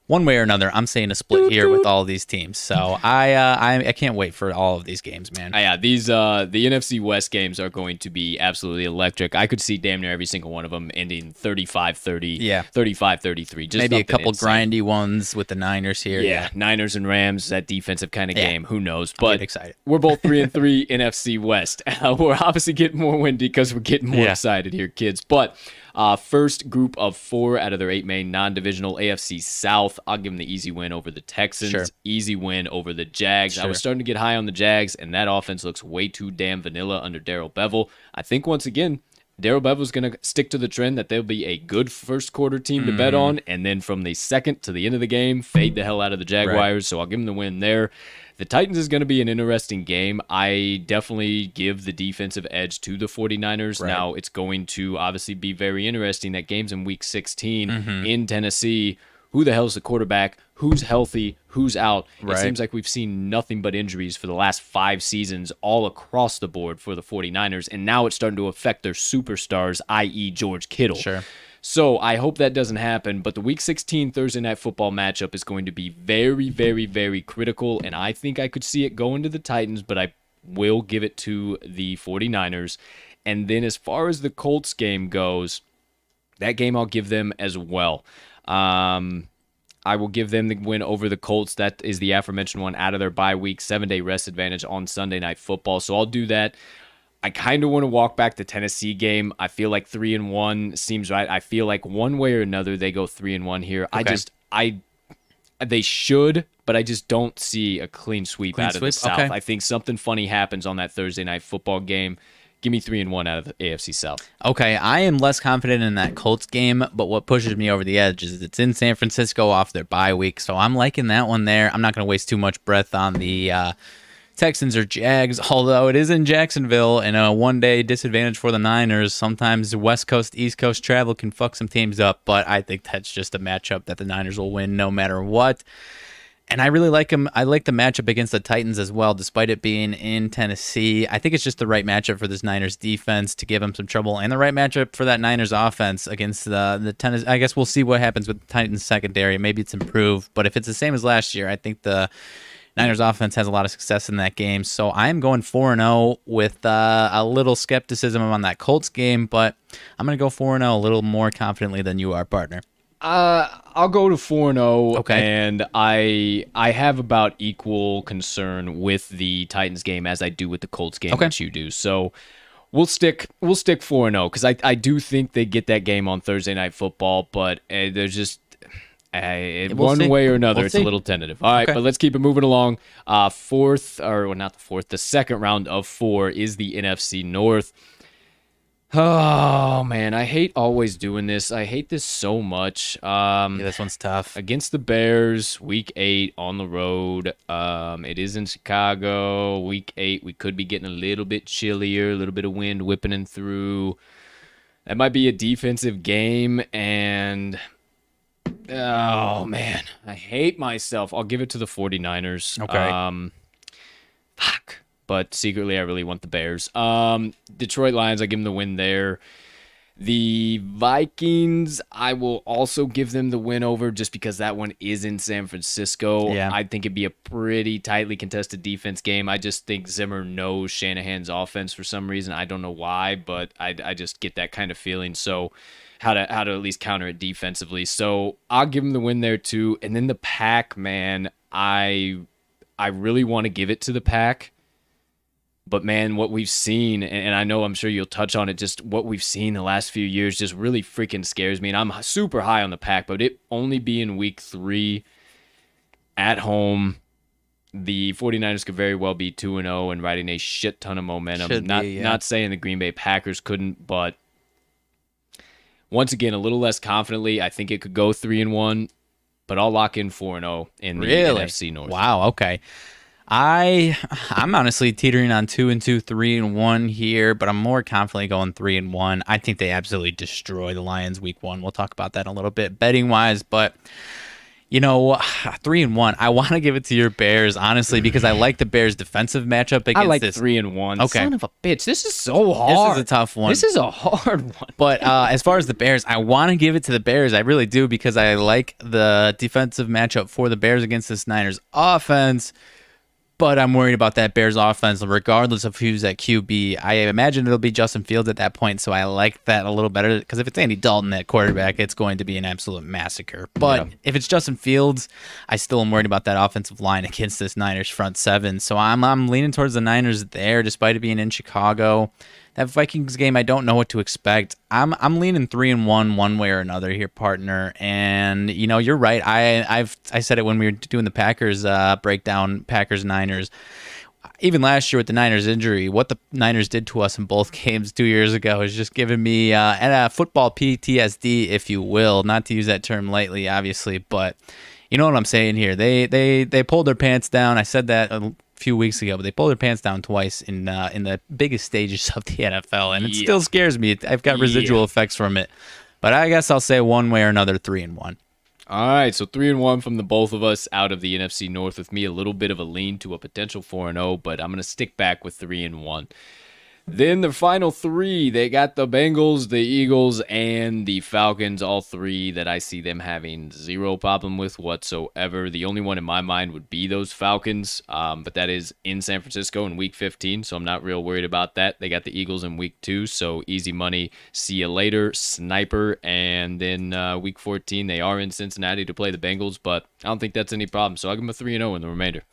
one way or another, I'm saying a split here with all of these teams. So I, uh, I, I can't wait for all of these games, man. Ah, yeah, these uh the NFC West games are going to be absolutely electric. I could see damn near every single one of them ending 35-30, Yeah. 35-33. Just maybe a couple insane. grindy ones with the Niners here. Yeah, Niners and Rams, that defensive kind of Yeah. game. Who knows? But excited. we're both three and three NFC West. Uh, we're obviously getting more windy because we're getting more Yeah. excited here, kids. But uh, first group of four out of their eight main non-divisional AFC South. I'll give them the easy win over the Texans. Sure. Easy win over the Jags. I was starting to get high on the Jags, and that offense looks way too damn vanilla under Darrell Bevell. I think once again. Darrell Bevell's going to stick to the trend that they'll be a good first quarter team to Mm-hmm. bet on, and then from the second to the end of the game, fade the hell out of the Jaguars. So I'll give them the win there. The Titans is going to be an interesting game. I definitely give the defensive edge to the 49ers. Right. Now, it's going to obviously be very interesting. That game's in week 16 Mm-hmm. in Tennessee. Who the hell's the quarterback? Who's healthy? Who's out? Right. It seems like we've seen nothing but injuries for the last five seasons, all across the board for the 49ers. And now it's starting to affect their superstars, i.e., George Kittle. Sure. So I hope that doesn't happen. But the Week 16 Thursday Night Football matchup is going to be very, very, very critical. And I think I could see it going to the Titans, but I will give it to the 49ers. And then as far as the Colts game goes, that game I'll give them as well. Um, I will give them the win over the Colts. That is the aforementioned one out of their bye week, seven day rest advantage on Sunday Night Football. So I'll do that. I kind of want to walk back the Tennessee game. I feel like three and one seems right. I feel like one way or another they go three and one here. I just I they should, but I just don't see a clean sweep Clean out of the? South. Okay. I think something funny happens on that Thursday night football game. Give me three and one out of the AFC South. Okay, I am less confident in that Colts game, but what pushes me over the edge is it's in San Francisco off their bye week, so I'm liking that one there. I'm not going to waste too much breath on the uh, Texans or Jags, although it is in Jacksonville and a one day disadvantage for the Niners. Sometimes West Coast, East Coast travel can fuck some teams up, but I think that's just a matchup that the Niners will win no matter what. And I really like him. I like the matchup against the Titans as well, despite it being in Tennessee. I think it's just the right matchup for this Niners defense to give them some trouble, and the right matchup for that Niners offense against the the Tennessee. I guess we'll see what happens with the Titans secondary. Maybe it's improved, but if it's the same as last year, I think the Niners offense has a lot of success in that game. So I'm going 4 0 with uh, a little skepticism on that Colts game, but I'm going to go 4 0 a little more confidently than you are, partner. Uh, I'll go to four and zero. Okay. and I I have about equal concern with the Titans game as I do with the Colts game, Okay. which you do. So we'll stick we'll stick four and zero because I I do think they get that game on Thursday night football, but uh, there's just. Uh, We'll one see. way or another, We'll it's a little tentative. All right, Okay. but let's keep it moving along. Uh, fourth, or well, not the fourth, the second round of four is the NFC North. Oh man, I hate always doing this. I hate this so much. Um, Yeah, this one's tough. against the Bears, week eight on the road. Um, it is in Chicago. Week eight, we could be getting a little bit chillier, a little bit of wind whipping in through. That might be a defensive game, and oh man, I hate myself. I'll give it to the 49ers. Okay. Um, fuck. But secretly, I really want the Bears. Um, Detroit Lions, I give them the win there. The Vikings, I will also give them the win over just because that one is in San Francisco. Yeah. I think it'd be a pretty tightly contested defense game. I just think Zimmer knows Shanahan's offense for some reason. I don't know why, but I, I just get that kind of feeling. So how to how to at least counter it defensively. So I'll give them the win there too. And then the pack, man, I I really want to give it to the pack. But man, what we've seen, and and I know I'm sure you'll touch on it, just what we've seen the last few years just really freaking scares me. And I'm super high on the pack, but it only being week three at home, the 49ers could very well be 2 and 0 and riding a shit ton of momentum. Should not be, yeah. not saying the Green Bay Packers couldn't, but once again, a little less confidently, I think it could go 3 and 1, but I'll lock in 4 and 0 in the Really? NFC North. Wow. Okay. I I'm honestly teetering on two and two, three and one here, but I'm more confidently going three and one. I think they absolutely destroy the Lions week one. We'll talk about that in a little bit betting wise, but you know, three and one. I want to give it to your Bears, honestly, because I like the Bears' defensive matchup against I like this. three and one. Okay. Son of a bitch. This is so hard. This is a tough one. This is a hard one. But uh, as far as the Bears, I want to give it to the Bears. I really do because I like the defensive matchup for the Bears against this Niners offense. But I'm worried about that Bears offense, regardless of who's at QB. I imagine it'll be Justin Fields at that point, so I like that a little better. Because if it's Andy Dalton at quarterback, it's going to be an absolute massacre. But Yeah. if it's Justin Fields, I still am worried about that offensive line against this Niners front seven. So I'm I'm leaning towards the Niners there, despite it being in Chicago. That Vikings game, I don't know what to expect. I'm I'm leaning three and one, one way or another here, partner. And you know, you're right. I I've I said it when we were doing the Packers uh, breakdown, Packers Niners. Even last year with the Niners injury, what the Niners did to us in both games two years ago is just giving me uh, and uh, football PTSD, if you will. Not to use that term lightly, obviously, but You know what I'm saying here? They they they pulled their pants down. I said that a few weeks ago, but they pulled their pants down twice in uh, in the biggest stages of the NFL, and it Yeah. still scares me. I've got residual Yeah. effects from it, but I guess I'll say one way or another, three and one. All right, so three and one from the both of us out of the NFC North with me a little bit of a lean to a potential four and zero, but I'm gonna stick back with three and one. Then the final three, they got the Bengals, the Eagles, and the Falcons. All three that I see them having zero problem with whatsoever. The only one in my mind would be those Falcons, um, but that is in San Francisco in Week 15, so I'm not real worried about that. They got the Eagles in Week two, so easy money. See you later, sniper. And then uh, Week 14, they are in Cincinnati to play the Bengals, but I don't think that's any problem. So I'll give them a three and zero in the remainder.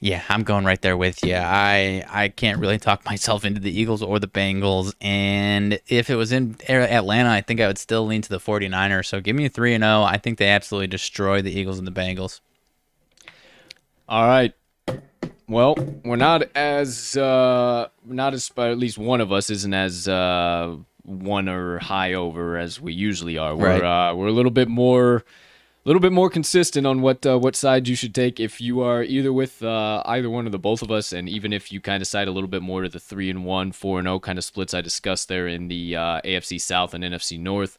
Yeah, I'm going right there with you. I I can't really talk myself into the Eagles or the Bengals, and if it was in Atlanta, I think I would still lean to the 49ers. So give me a 3 and 0. I think they absolutely destroy the Eagles and the Bengals. All right. Well, we're not as uh not as but at least one of us isn't as uh one or high over as we usually are. We're uh we're a little bit more little bit more consistent on what uh, what side you should take if you are either with uh, either one of the both of us, and even if you kind of side a little bit more to the three and one, four and zero kind of splits I discussed there in the uh, AFC South and NFC North.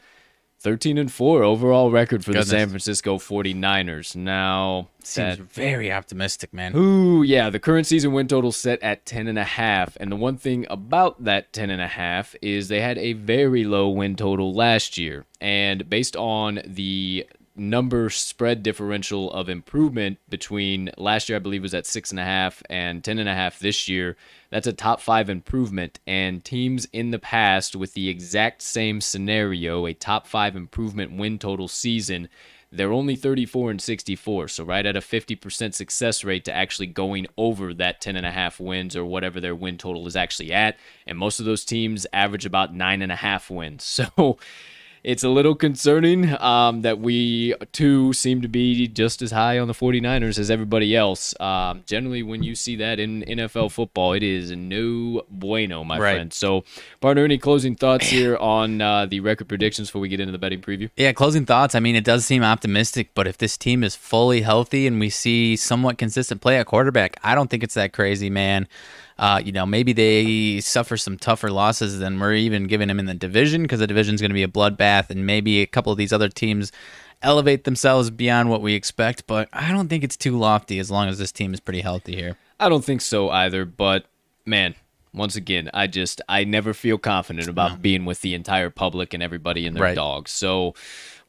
13 and 4 overall record for Goodness. the San Francisco 49ers. Now, Seems that very optimistic, man. Ooh, yeah, the current season win total set at 10 and a half. And the one thing about that 10 and a half is they had a very low win total last year. And based on the number spread differential of improvement between last year, I believe was at six and a half and 10 and a half this year, that's a top five improvement. And teams in the past with the exact same scenario, a top five improvement win total season, they're only 34 and 64 so right at a 50% success rate to actually going over that 10 and a half wins or whatever their win total is actually at. And most of those teams average about nine and a half wins. So it's a little concerning um, that we too seem to be just as high on the 49ers as everybody else um, generally when you see that in nfl football it is no bueno my Right. friend so partner any closing thoughts here on uh, the record predictions before we get into the betting preview Yeah, closing thoughts. I mean, it does seem optimistic, but if this team is fully healthy and we see somewhat consistent play at quarterback, I don't think it's that crazy, man. Uh, you know, maybe they suffer some tougher losses than we're even giving them in the division because the division's going to be a bloodbath, and maybe a couple of these other teams elevate themselves beyond what we expect. But I don't think it's too lofty as long as this team is pretty healthy here. I don't think so either, but man, once again, I just I never feel confident about being with the entire public and everybody and their Right. dogs. So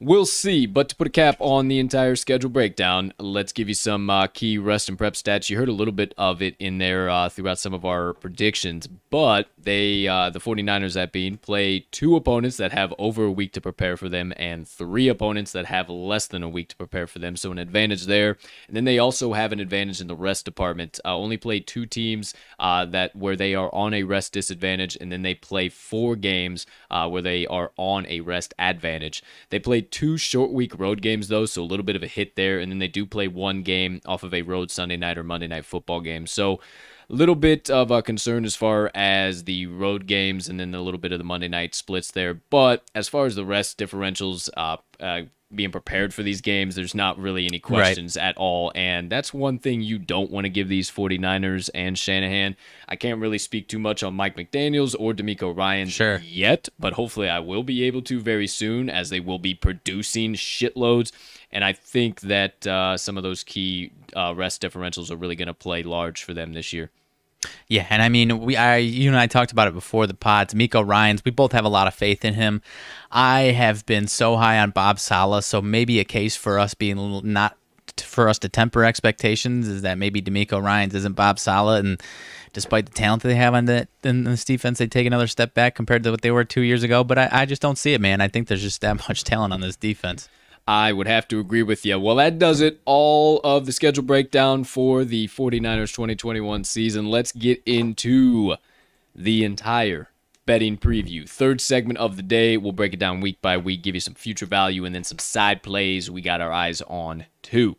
we'll see. But to put a cap on the entire schedule breakdown, let's give you some uh, key rest and prep stats. You heard a little bit of it in there uh, throughout some of our predictions, but they uh, the 49ers that being play two opponents that have over a week to prepare for them and three opponents that have less than a week to prepare for them. So an advantage there. And then they also have an advantage in the rest department. Uh, only play two teams uh, that where they are on a rest disadvantage, and then they play four games uh, where they are on a rest advantage. They play two short week road games though, so a little bit of a hit there, and then they do play one game off of a road Sunday night or Monday night football game. So little bit of a concern as far as the road games and then a little bit of the Monday night splits there. But as far as the rest differentials, uh, uh, being prepared for these games, there's not really any questions at all. And that's one thing you don't want to give these 49ers and Shanahan. I can't really speak too much on Mike McDaniels or DeMeco Ryan Sure. yet, but hopefully I will be able to very soon as they will be producing shitloads. And I think that uh, some of those key uh, rest differentials are really going to play large for them this year. Yeah, and I mean, we, I, you and I talked about it before the pods. Miko Ryan's, we both have a lot of faith in him. I have been so high on Bob Saleh, so maybe a case for us being not for us to temper expectations is that maybe DeMeco Ryans isn't Bob Saleh, and despite the talent that they have on that in this defense, they take another step back compared to what they were two years ago. But I, I just don't see it, man. I think there's just that much talent on this defense. I would have to agree with you. Well, that does it. All of the schedule breakdown for the 49ers 2021 season. Let's get into the entire betting preview. Third segment of the day. We'll break it down week by week, give you some future value, and then some side plays we got our eyes on too.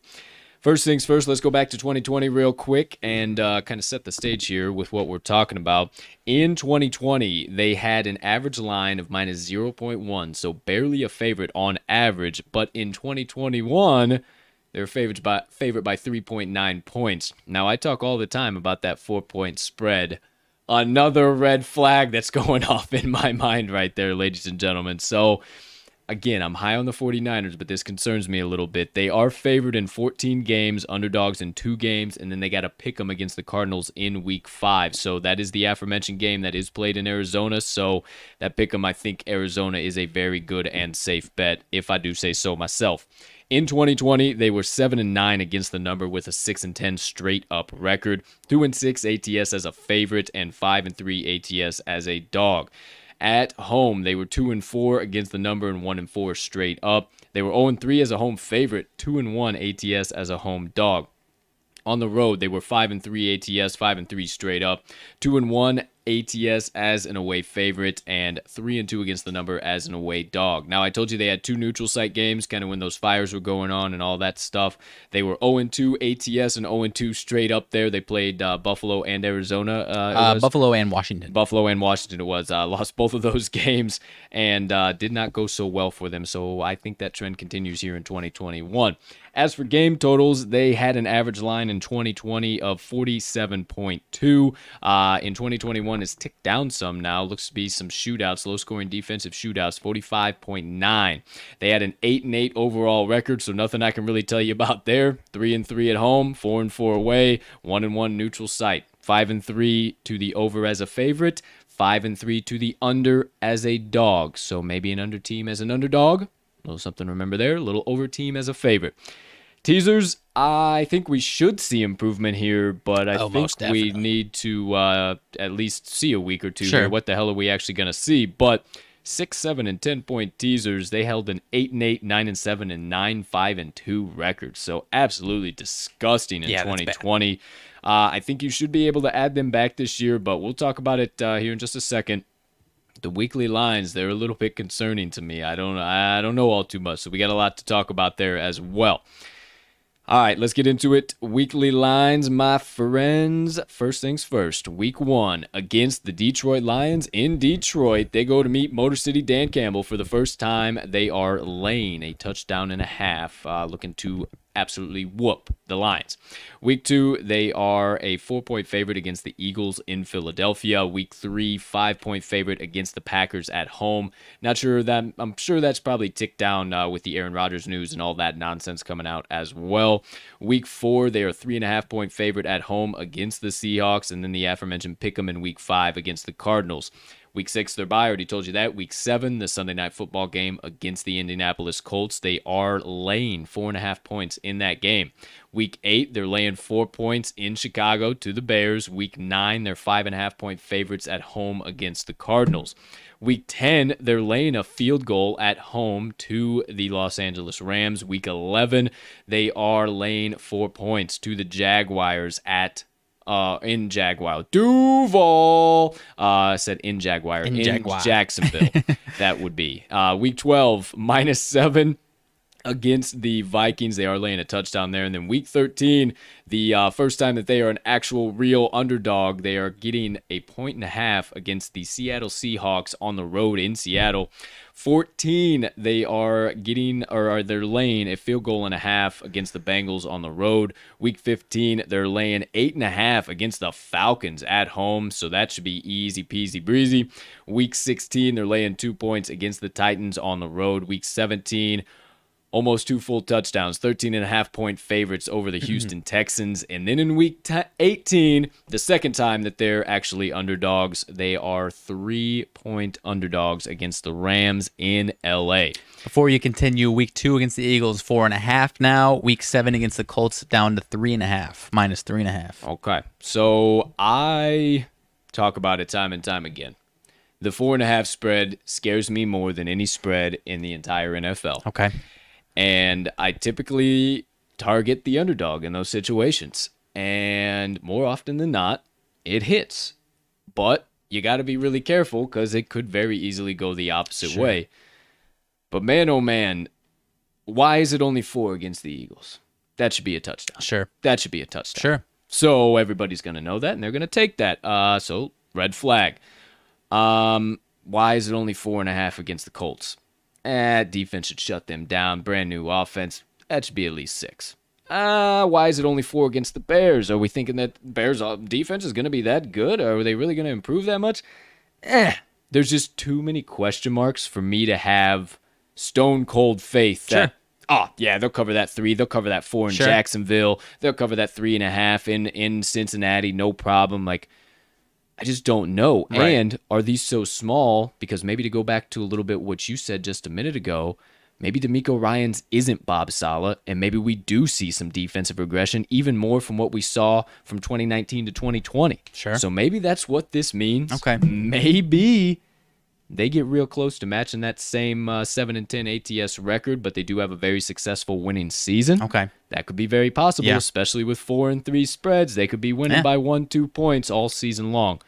First things first, let's go back to 2020 real quick and uh, kind of set the stage here with what we're talking about. In 2020, they had an average line of minus 0.1, so barely a favorite on average. But in 2021, They're favored by favorite by 3.9 points. Now I talk all the time about that four point spread. Another red flag that's going off in my mind right there, ladies and gentlemen. So again, I'm high on the 49ers, but this concerns me a little bit. They are favored in 14 games, underdogs in two games, and then they got to pick them against the Cardinals in week five. So that is the aforementioned game that is played in Arizona. So that pick them, I think Arizona is a very good and safe bet, if I do say so myself. In 2020, they were 7 and 9 against the number with a 6 and 10 straight up record, 2 and 6 ATS as a favorite and 5 and 3 ATS as a dog. At home, they were 2 and 4 against the number and 1 and 4 straight up. They were 0 and 3 as a home favorite, 2 and 1 ATS as a home dog. On the road, they were 5 and 3 ATS, 5 and 3 straight up, 2 and 1 ATS as an away favorite and 3 and 2 against the number as an away dog. Now I told you they had two neutral site games kind of when those fires were going on and all that stuff. They were 0 and 2 ATS and 0 and 2 straight up there. They played uh, Buffalo and Arizona. Uh, uh, Buffalo and Washington. Buffalo and Washington it was. Uh, lost both of those games and uh, did not go so well for them. So I think that trend continues here in 2021. As for game totals, they had an average line in 2020 of 47.2. Uh, in 2021, it's ticked down some now. Looks to be some shootouts, low scoring defensive shootouts, 45.9. They had an 8 and 8 overall record, so nothing I can really tell you about there. 3 and 3 at home, 4 and 4 away, 1 and 1 neutral site. 5 and 3 to the over as a favorite, 5 and 3 to the under as a dog. So maybe an under team as an underdog, a little something to remember there. A little over team as a favorite. Teasers, I think we should see improvement here, but I Oh, think we need to uh, at least see a week or two Sure. here. What the hell are we actually going to see? But six, seven, and ten point teasers, they held an eight and eight, nine and seven, and nine, five, and two records. So absolutely disgusting in Yeah, 2020. Uh, I think you should be able to add them back this year, but we'll talk about it uh, here in just a second the weekly lines they're a little bit concerning to me i don't i don't know all too much so we got a lot to talk about there as well all right let's get into it. Weekly lines my friends. First things first week one against the detroit lions in detroit. They go to meet motor city dan campbell for the first time. They are laying a touchdown and a half uh, looking to absolutely whoop the Lions. Week two, they are a four point favorite against the Eagles in Philadelphia. Week three, five point favorite against the Packers at home. Not sure that, I'm sure that's probably ticked down uh, with the Aaron Rodgers news and all that nonsense coming out as well. Week four, they are three and a half point favorite at home against the Seahawks, and then the aforementioned pick 'em in week five against the Cardinals. Week six, they're by. I already told you that. Week seven, the Sunday night football game against the Indianapolis Colts. They are laying four and a half points in that game. Week eight, they're laying four points in Chicago to the Bears. Week nine, they're five and a half point favorites at home against the Cardinals. Week 10, they're laying a field goal at home to the Los Angeles Rams. Week 11, they are laying four points to the Jaguars at uh, in Jaguar. Duval uh, said in Jaguar. In In, Jaguar. Jacksonville. that would be. Uh, week 12, minus seven against the Vikings. They are laying a touchdown there. And then week 13, the uh, first time that they are an actual real underdog, they are getting a point and a half against the Seattle Seahawks on the road in Seattle. 14, they are getting or are they're laying a field goal and a half against the Bengals on the road. Week 15, they're laying eight and a half against the Falcons at home, so that should be easy peasy breezy. Week 16, they're laying two points against the Titans on the road. Week 17, almost two full touchdowns, 13 and a half point favorites over the Houston Texans. And then in week t- 18, the second time that they're actually underdogs, they are three point underdogs against the Rams in LA. Before you continue, week two against the Eagles, four and a half now. Week seven against the Colts, down to three and a half, minus three and a half. Okay. So I talk about it time and time again. The four and a half spread scares me more than any spread in the entire NFL. Okay. And I typically target the underdog in those situations. And more often than not, it hits. But you got to be really careful because it could very easily go the opposite Sure. way. But man, oh man, why is it only four against the Eagles? That should be a touchdown. Sure. That should be a touchdown. Sure. So everybody's going to know that and they're going to take that. Uh, so red flag. Um, why is it only four and a half against the Colts? Eh, defense should shut them down. Brand new offense. That should be at least six. ah, why is it only four against the Bears? Are we thinking that Bears uh, defense is going to be that good? Are they really going to improve that much? Eh, there's just too many question marks for me to have stone cold faith that. Sure. Oh yeah, they'll cover that three. They'll cover that four in Sure. Jacksonville. They'll cover that three and a half in in Cincinnati, no problem. Like, I just don't know. Right. And are these so small? Because maybe to go back to a little bit what you said just a minute ago, maybe DeMeco Ryans isn't Bob Saleh, and maybe we do see some defensive regression, even more from what we saw from 2019 to 2020. Sure. So maybe that's what this means. Okay. Maybe they get real close to matching that same uh, 7 and 10 ATS record, but they do have a very successful winning season. Okay. That could be very possible, Yeah. especially with four and three spreads. They could be winning Yeah. by one, two points all season long.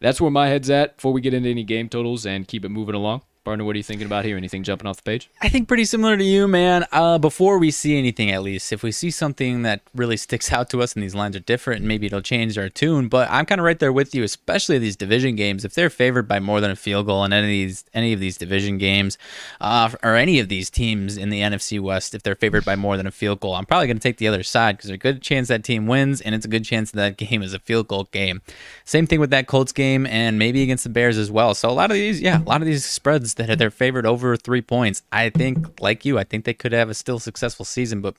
That's where my head's at before we get into any game totals and keep it moving along. Partner, what are you thinking about here? Anything jumping off the page? I think pretty similar to you, man. Uh, before we see anything, at least, if we see something that really sticks out to us and these lines are different, maybe it'll change our tune. But I'm kind of right there with you, especially these division games. If they're favored by more than a field goal in any of these any of these division games, uh, or any of these teams in the NFC West, if they're favored by more than a field goal, I'm probably going to take the other side because there's a good chance that team wins, and it's a good chance that game is a field goal game. Same thing with that Colts game, and maybe against the Bears as well. So a lot of these, yeah, a lot of these spreads that they're favored over three points. I think, like you, I think they could have a still successful season, but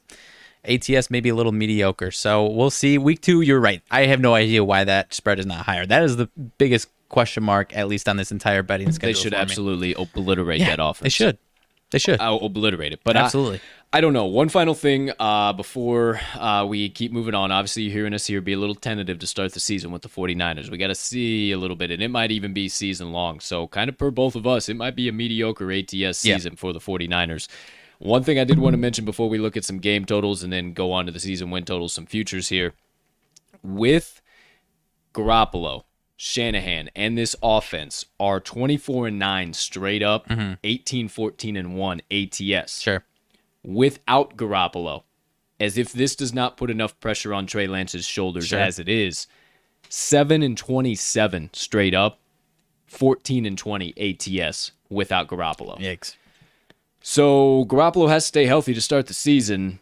ATS may be a little mediocre. So we'll see. Week two, you're right. I have no idea why that spread is not higher. That is the biggest question mark, at least on this entire betting schedule. They should for me. absolutely obliterate Yeah, that offense. They should. They should. I'll obliterate it. But Absolutely. I, don't know. One final thing uh, before uh, we keep moving on. Obviously, you're hearing us here be a little tentative to start the season with the 49ers. We got to see a little bit, and it might even be season long. So, kind of per both of us, it might be a mediocre ATS Yeah. season for the 49ers. One thing I did want to mention before we look at some game totals and then go on to the season win totals, some futures here. With Garoppolo, Shanahan, and this offense are 24 and 9 straight up, mm-hmm. 18, 14, and 1 ATS sure. without Garoppolo, as if this does not put enough pressure on Trey Lance's shoulders Sure. as it is. 7 and 27 straight up, 14 and 20 ATS without Garoppolo. Yikes. So Garoppolo has to stay healthy to start the season,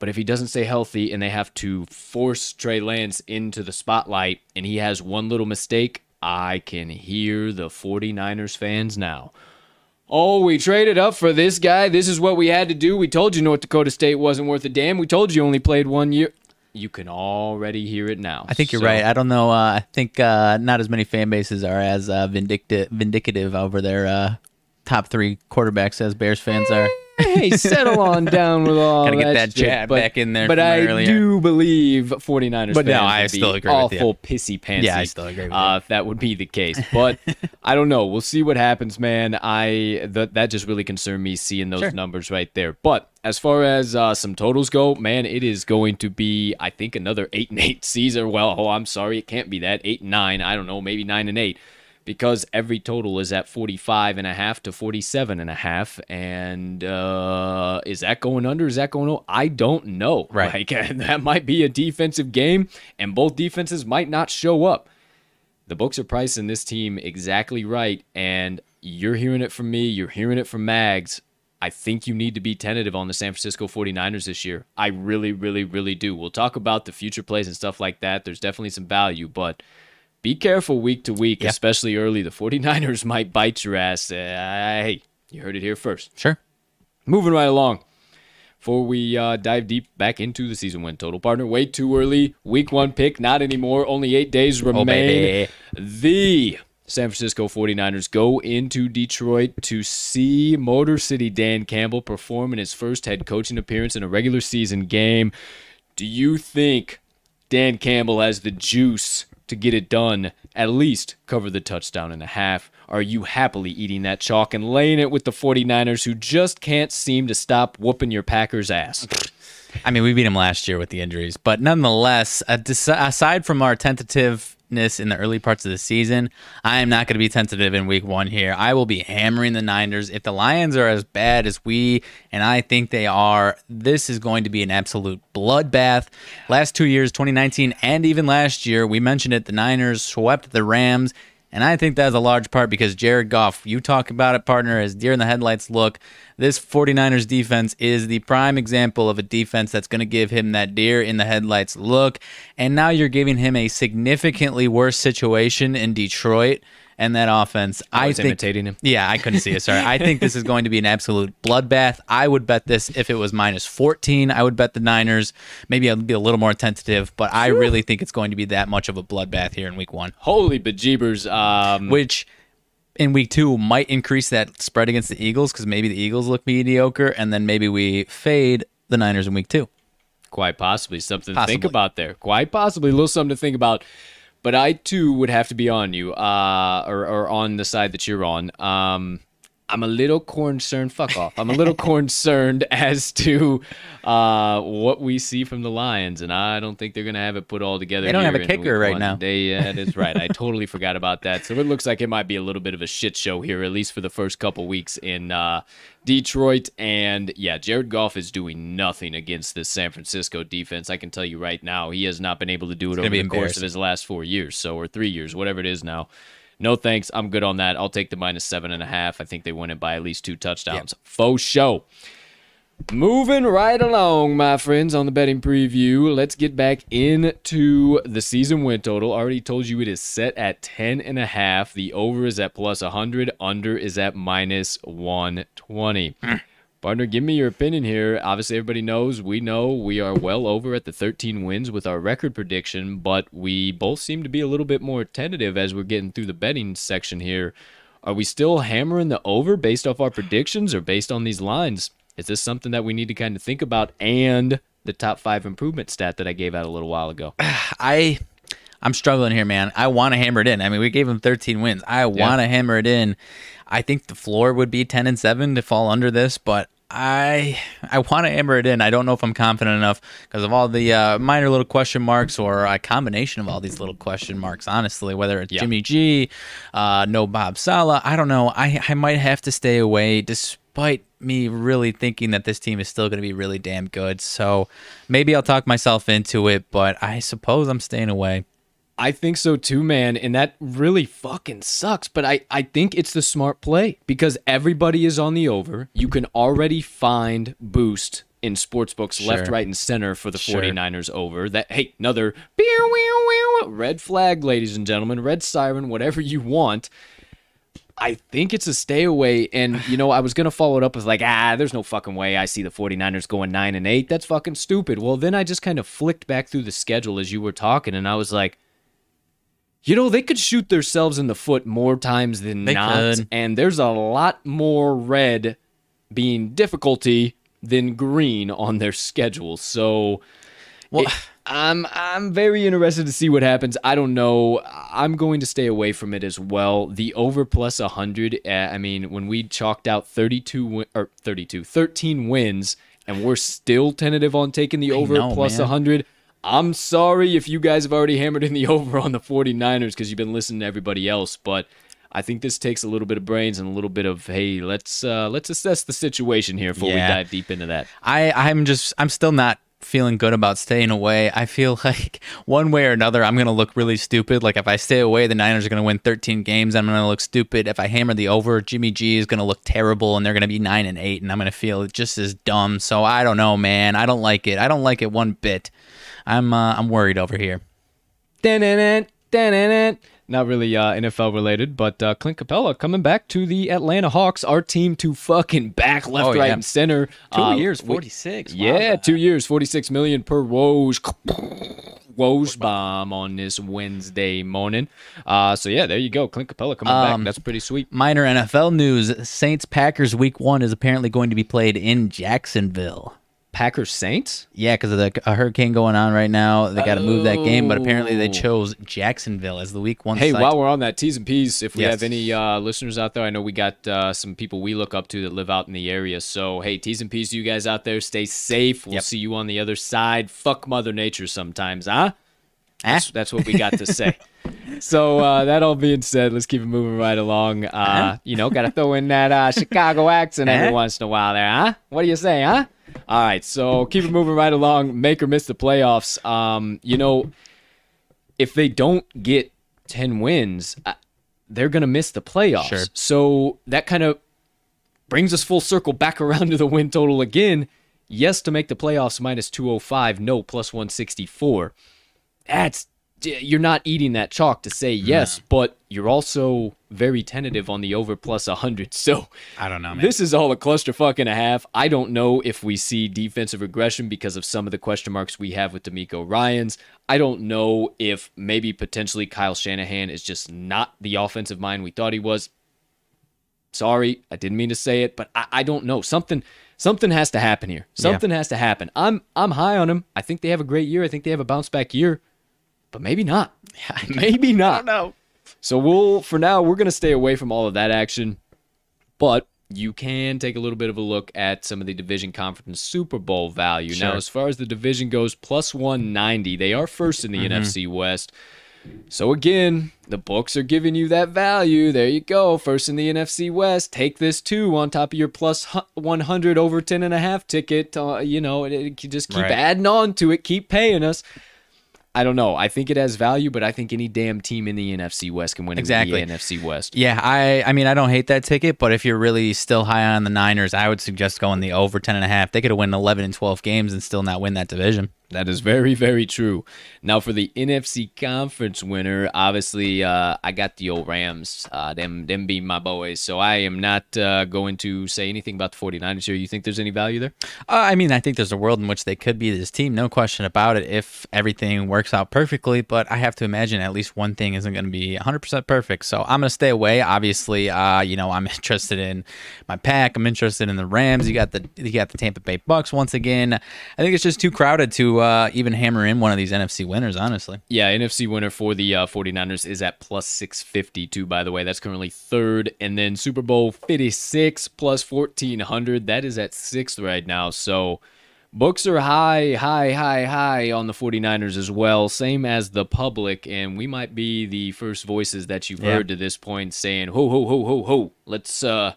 but if he doesn't stay healthy and they have to force Trey Lance into the spotlight and he has one little mistake, I can hear the 49ers fans now. Oh, we traded up for this guy. This is what we had to do. We told you North Dakota State wasn't worth a damn. We told you only played one year. You can already hear it now. I think you're So- right. I don't know. Uh, I think uh, not as many fan bases are as uh, vindictive, vindicative over their uh, top three quarterbacks as Bears fans are. Hey, settle on down with all Gotta get that, that jab but, back in there But I earlier. do believe 49ers But no, I still be agree with you. awful pissy pantsy. Yeah, I still agree with uh. If that would be the case, but I don't know. We'll see what happens, man. I that that just really concerned me seeing those Sure. numbers right there. But as far as uh, some totals go, man, it is going to be I think another eight and eight season. Well, oh, I'm sorry, it can't be that eight and nine. I don't know, maybe nine and eight because every total is at 45 and a half to 47 and a half and uh is that going under is that going over i don't know. Right. like that might be a defensive game and both defenses might not show up. The books are pricing this team exactly right and you're hearing it from me you're hearing it from mags. I think you need to be tentative on the san francisco 49ers this year. I really really really do. We'll talk about the future plays and stuff like that. There's definitely some value but be careful week to week, especially early. The 49ers might bite your ass. Uh, hey, you heard it here first. Sure. Moving right along. Before we uh, dive deep back into the season win total, partner, way too early. Week one pick, not anymore. Only eight days remain. Oh. The San Francisco 49ers go into Detroit to see Motor City Dan Campbell perform in his first head coaching appearance in a regular season game. Do you think Dan Campbell has the juice to get it done, at least cover the touchdown and a half? Are you happily eating that chalk and laying it with the 49ers who just can't seem to stop whooping your Packers' ass? I mean, we beat them last year with the injuries, but nonetheless, aside from our tentativeness in the early parts of the season, I am not going to be tentative in week one here. I will be hammering the Niners. If the Lions are as bad as we and I think they are, this is going to be an absolute bloodbath. Last two years, 2019 and even last year, we mentioned it, the Niners swept the Rams. And I think that's a large part because Jared Goff, you talk about it, partner, as deer in the headlights look. This 49ers defense is the prime example of a defense that's going to give him that deer in the headlights look. And now you're giving him a significantly worse situation in Detroit and that offense. I, I was think imitating him. yeah, I couldn't see it. Sorry. I think this is going to be an absolute bloodbath. I would bet this if it was minus 14. I would bet the Niners. Maybe I'd be a little more tentative, but I really think it's going to be that much of a bloodbath here in week one, Holy bejeebers. Um, which in week two might increase that spread against the Eagles because maybe the Eagles look mediocre and then maybe we fade the Niners in week two. Quite possibly something to think about there. Quite possibly a little something to think about. But I too would have to be on you, uh, or, or on the side that you're on. Um, I'm a little concerned. Fuck off. I'm a little concerned as to uh, what we see from the Lions, and I don't think they're gonna have it put all together. They don't have a kicker right now. They, uh, that is right. I totally forgot about that. So it looks like it might be a little bit of a shit show here, at least for the first couple weeks in uh, Detroit. And yeah, Jared Goff is doing nothing against this San Francisco defense. I can tell you right now, he has not been able to do it over the course of his last four years, so or three years, whatever it is now. No thanks. I'm good on that. I'll take the minus seven and a half. I think they win it by at least two touchdowns. Faux show. Moving right along, my friends, on the betting preview. Let's get back into the season win total. I already told you it is set at 10 and a half. The over is at plus 100. Under is at minus 120. Partner, give me your opinion here. Obviously, everybody knows, we know we are well over at the 13 wins with our record prediction, but we both seem to be a little bit more tentative as we're getting through the betting section here. Are we still hammering the over based off our predictions or based on these lines? Is this something that we need to kind of think about? And the top five improvement stat that I gave out a little while ago. I I'm struggling here, man. I want to hammer it in. I mean, we gave him 13 wins. I want to hammer it in. I think the floor would be 10 and 7 to fall under this, but I I want to hammer it in. I don't know if I'm confident enough because of all the uh, minor little question marks or a combination of all these little question marks. Honestly, whether it's Yeah. Jimmy G, uh, no Bob Saleh, I don't know. I I might have to stay away despite me really thinking that this team is still going to be really damn good. So maybe I'll talk myself into it, but I suppose I'm staying away. I think so too, man. And that really fucking sucks. But I, I think it's the smart play because everybody is on the over. You can already find boost in sportsbooks left, right, and center for the Sure. 49ers over. That hey, another beow, meow, meow, red flag, ladies and gentlemen, red siren, whatever you want. I think it's a stay away. And, you know, I was going to follow it up with, like, ah, there's no fucking way I see the 49ers going 9 and 8. That's fucking stupid. Well, then I just kind of flicked back through the schedule as you were talking, and I was like, you know, they could shoot themselves in the foot more times than They not. could. And there's a lot more red being difficulty than green on their schedule. So Well, it- I'm I'm very interested to see what happens. I don't know. I'm going to stay away from it as well. The over plus 100. Uh, I mean, when we chalked out 32 win- or 32, 13 wins, and we're still tentative on taking the over know, plus man. 100. I'm sorry if you guys have already hammered in the over on the 49ers because you've been listening to everybody else, but I think this takes a little bit of brains and a little bit of hey, let's uh, let's assess the situation here before we dive deep into that. I I'm just I'm still not feeling good about staying away. I feel like one way or another I'm going to look really stupid. Like if I stay away, the Niners are going to win 13 games. I'm going to look stupid. If I hammer the over, Jimmy G is going to look terrible and they're going to be 9 and 8 and I'm going to feel just as dumb. So I don't know, man. I don't like it. I don't like it one bit. I'm uh, I'm worried over here. Not really uh, NFL related, but uh, Clint Capela coming back to the Atlanta Hawks, our team to fucking back left, Oh, right, and center. Two Uh, years, we- 46. Yeah, two years, 46 million per Woj. Woj bomb on this Wednesday morning. Uh, so yeah, there you go. Clint Capela coming Um, back. That's pretty sweet. Minor NFL news: Saints Packers Week One is apparently going to be played in Jacksonville. Packers Saints? Yeah, because of the a hurricane going on right now, they got to move that game. But apparently, they Oh. chose Jacksonville as the Week One. Hey, site. while we're on that T's and P's, if we Yes. have any uh, listeners out there, I know we got uh, some people we look up to that live out in the area. So, hey, T's and P's to you guys out there. Stay safe. We'll Yep. see you on the other side. Fuck Mother Nature sometimes, huh? That's, that's what we got to say. So uh, that all being said, let's keep it moving right along. Uh, You know, got to throw in that uh, Chicago accent every Uh-huh. once in a while there, huh? What do you say, huh? All right, so keep it moving right along. Make or miss the playoffs. Um, you know, if they don't get 10 wins, uh, they're going to miss the playoffs. Sure. So that kind of brings us full circle back around to the win total again. Yes, to make the playoffs minus 205, no, plus 164. That's you're not eating that chalk to say yes, but you're also very tentative on the over plus 100. So I don't know, man. this is all a clusterfuck and a half. I don't know if we see defensive regression because of some of the question marks we have with DeMeco Ryans. I don't know if maybe potentially Kyle Shanahan is just not the offensive mind we thought he was. Sorry, I didn't mean to say it, but I, I don't know. Something something has to happen here. Something has to happen. I'm I'm high on him. I think they have a great year. I think they have a bounce back year. But maybe not. maybe not. no. So we'll for now we're gonna stay away from all of that action, but you can take a little bit of a look at some of the division conference Super Bowl value. Now, as far as the division goes, plus 190. They are first in the Mm-hmm. NFC West. So again, the books are giving you that value. There you go. First in the NFC West. Take this too on top of your 100 over 10 and a half ticket. Uh, you know, it, it- just keep Right. adding on to it. Keep paying us. I don't know. I think it has value, but I think any damn team in the NFC West can win Exactly. the NFC West. Yeah, I I mean I don't hate that ticket, but if you're really still high on the Niners, I would suggest going the over 10 and a half. They could have won 11 and 12 games and still not win that division. That is very, very true. Now for the NFC conference winner, obviously uh, I got the old Rams. Uh, them them being my boys. So I am not uh, going to say anything about the 49ers here. You think there's any value there? Uh, I mean, I think there's a world in which they could be this team, no question about it, if everything works out perfectly. But I have to imagine at least one thing isn't going to be 100% perfect. So I'm going to stay away. Obviously, uh, you know, I'm interested in my pack. I'm interested in the Rams. You got the you got the Tampa Bay Bucks once again. I think it's just too crowded to uh, even hammer in one of these NFC winners. Honestly, Yeah, NFC winner for the uh, 49ers is at plus 652, by the way. That's currently third. And then Super Bowl 56 plus 1400. That is at sixth right now. So books are high, high, high, high on the 49ers as well, same as the public. And we might be the first voices that you've Yeah. heard to this point saying, ho, ho, ho, ho, ho. Let's, uh,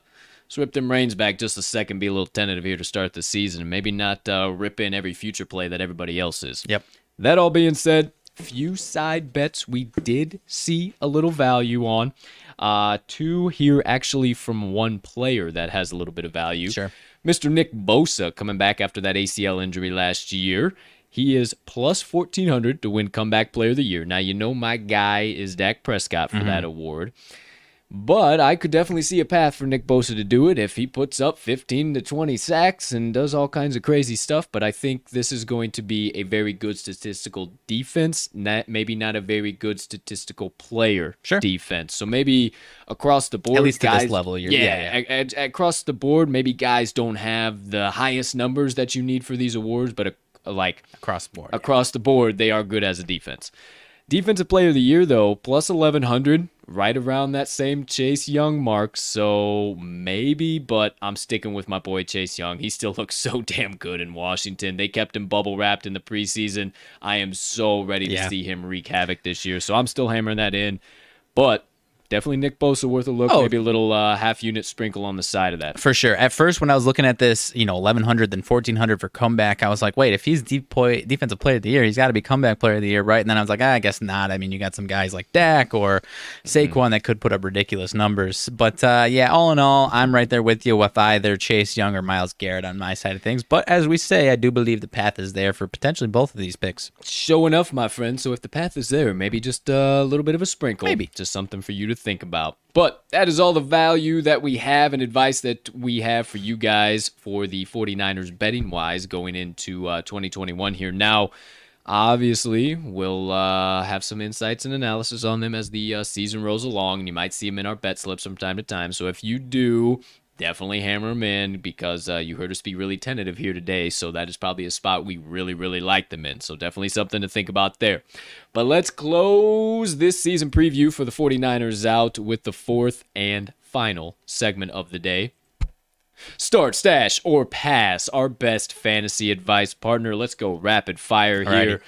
Rip them reins back just a second, be a little tentative here to start the season, and maybe not uh, rip in every future play that everybody else is. Yep. That all being said, few side bets we did see a little value on. Uh, two here actually from one player that has a little bit of value. Sure. Mr. Nick Bosa coming back after that ACL injury last year. He is plus 1400 to win comeback player of the year. Now, you know my guy is Dak Prescott for that award. But I could definitely see a path for Nick Bosa to do it if he puts up 15 to 20 sacks and does all kinds of crazy stuff. But I think this is going to be a very good statistical defense, not, maybe not a very good statistical player Sure. defense. So maybe across the board, at least to this level, you're- yeah, yeah, a- a- across the board, maybe guys don't have the highest numbers that you need for these awards, but uh like across the board. across the board, they are good as a defense. Defensive player of the year, though, plus 1100, right around that same Chase Young mark. So maybe, but I'm sticking with my boy Chase Young. He still looks so damn good in Washington. They kept him bubble wrapped in the preseason. I am so ready to Yeah. see him wreak havoc this year. So I'm still hammering that in. But definitely Nick Bosa worth a look. Oh. Maybe a little uh, half unit sprinkle on the side of that. For sure. At first, when I was looking at this, you know, 1100 then 1400 for comeback, I was like, wait, if he's defensive player of the year, he's got to be comeback player of the year, right? And then I was like, ah, I guess not. I mean, you got some guys like Dak or Saquon that could put up ridiculous numbers. But uh, yeah, all in all, I'm right there with you with either Chase Young or Myles Garrett on my side of things. But as we say, I do believe the path is there for potentially both of these picks. show enough, my friend. So if the path is there, maybe just a little bit of a sprinkle. Maybe. Just something for you to think about. But that is all the value that we have and advice that we have for you guys for the 49ers betting wise going into uh, 2021 here. Now, obviously, we'll uh, have some insights and analysis on them as the uh, season rolls along, and you might see them in our bet slips from time to time. So if you do, definitely hammer them in because uh, you heard us be really tentative here today. So that is probably a spot we really, really like them in. So definitely something to think about there. But let's close this season preview for the 49ers out with the fourth and final segment of the day. Start, stash, or pass. Our best fantasy advice partner. Let's go rapid fire Alrighty. here.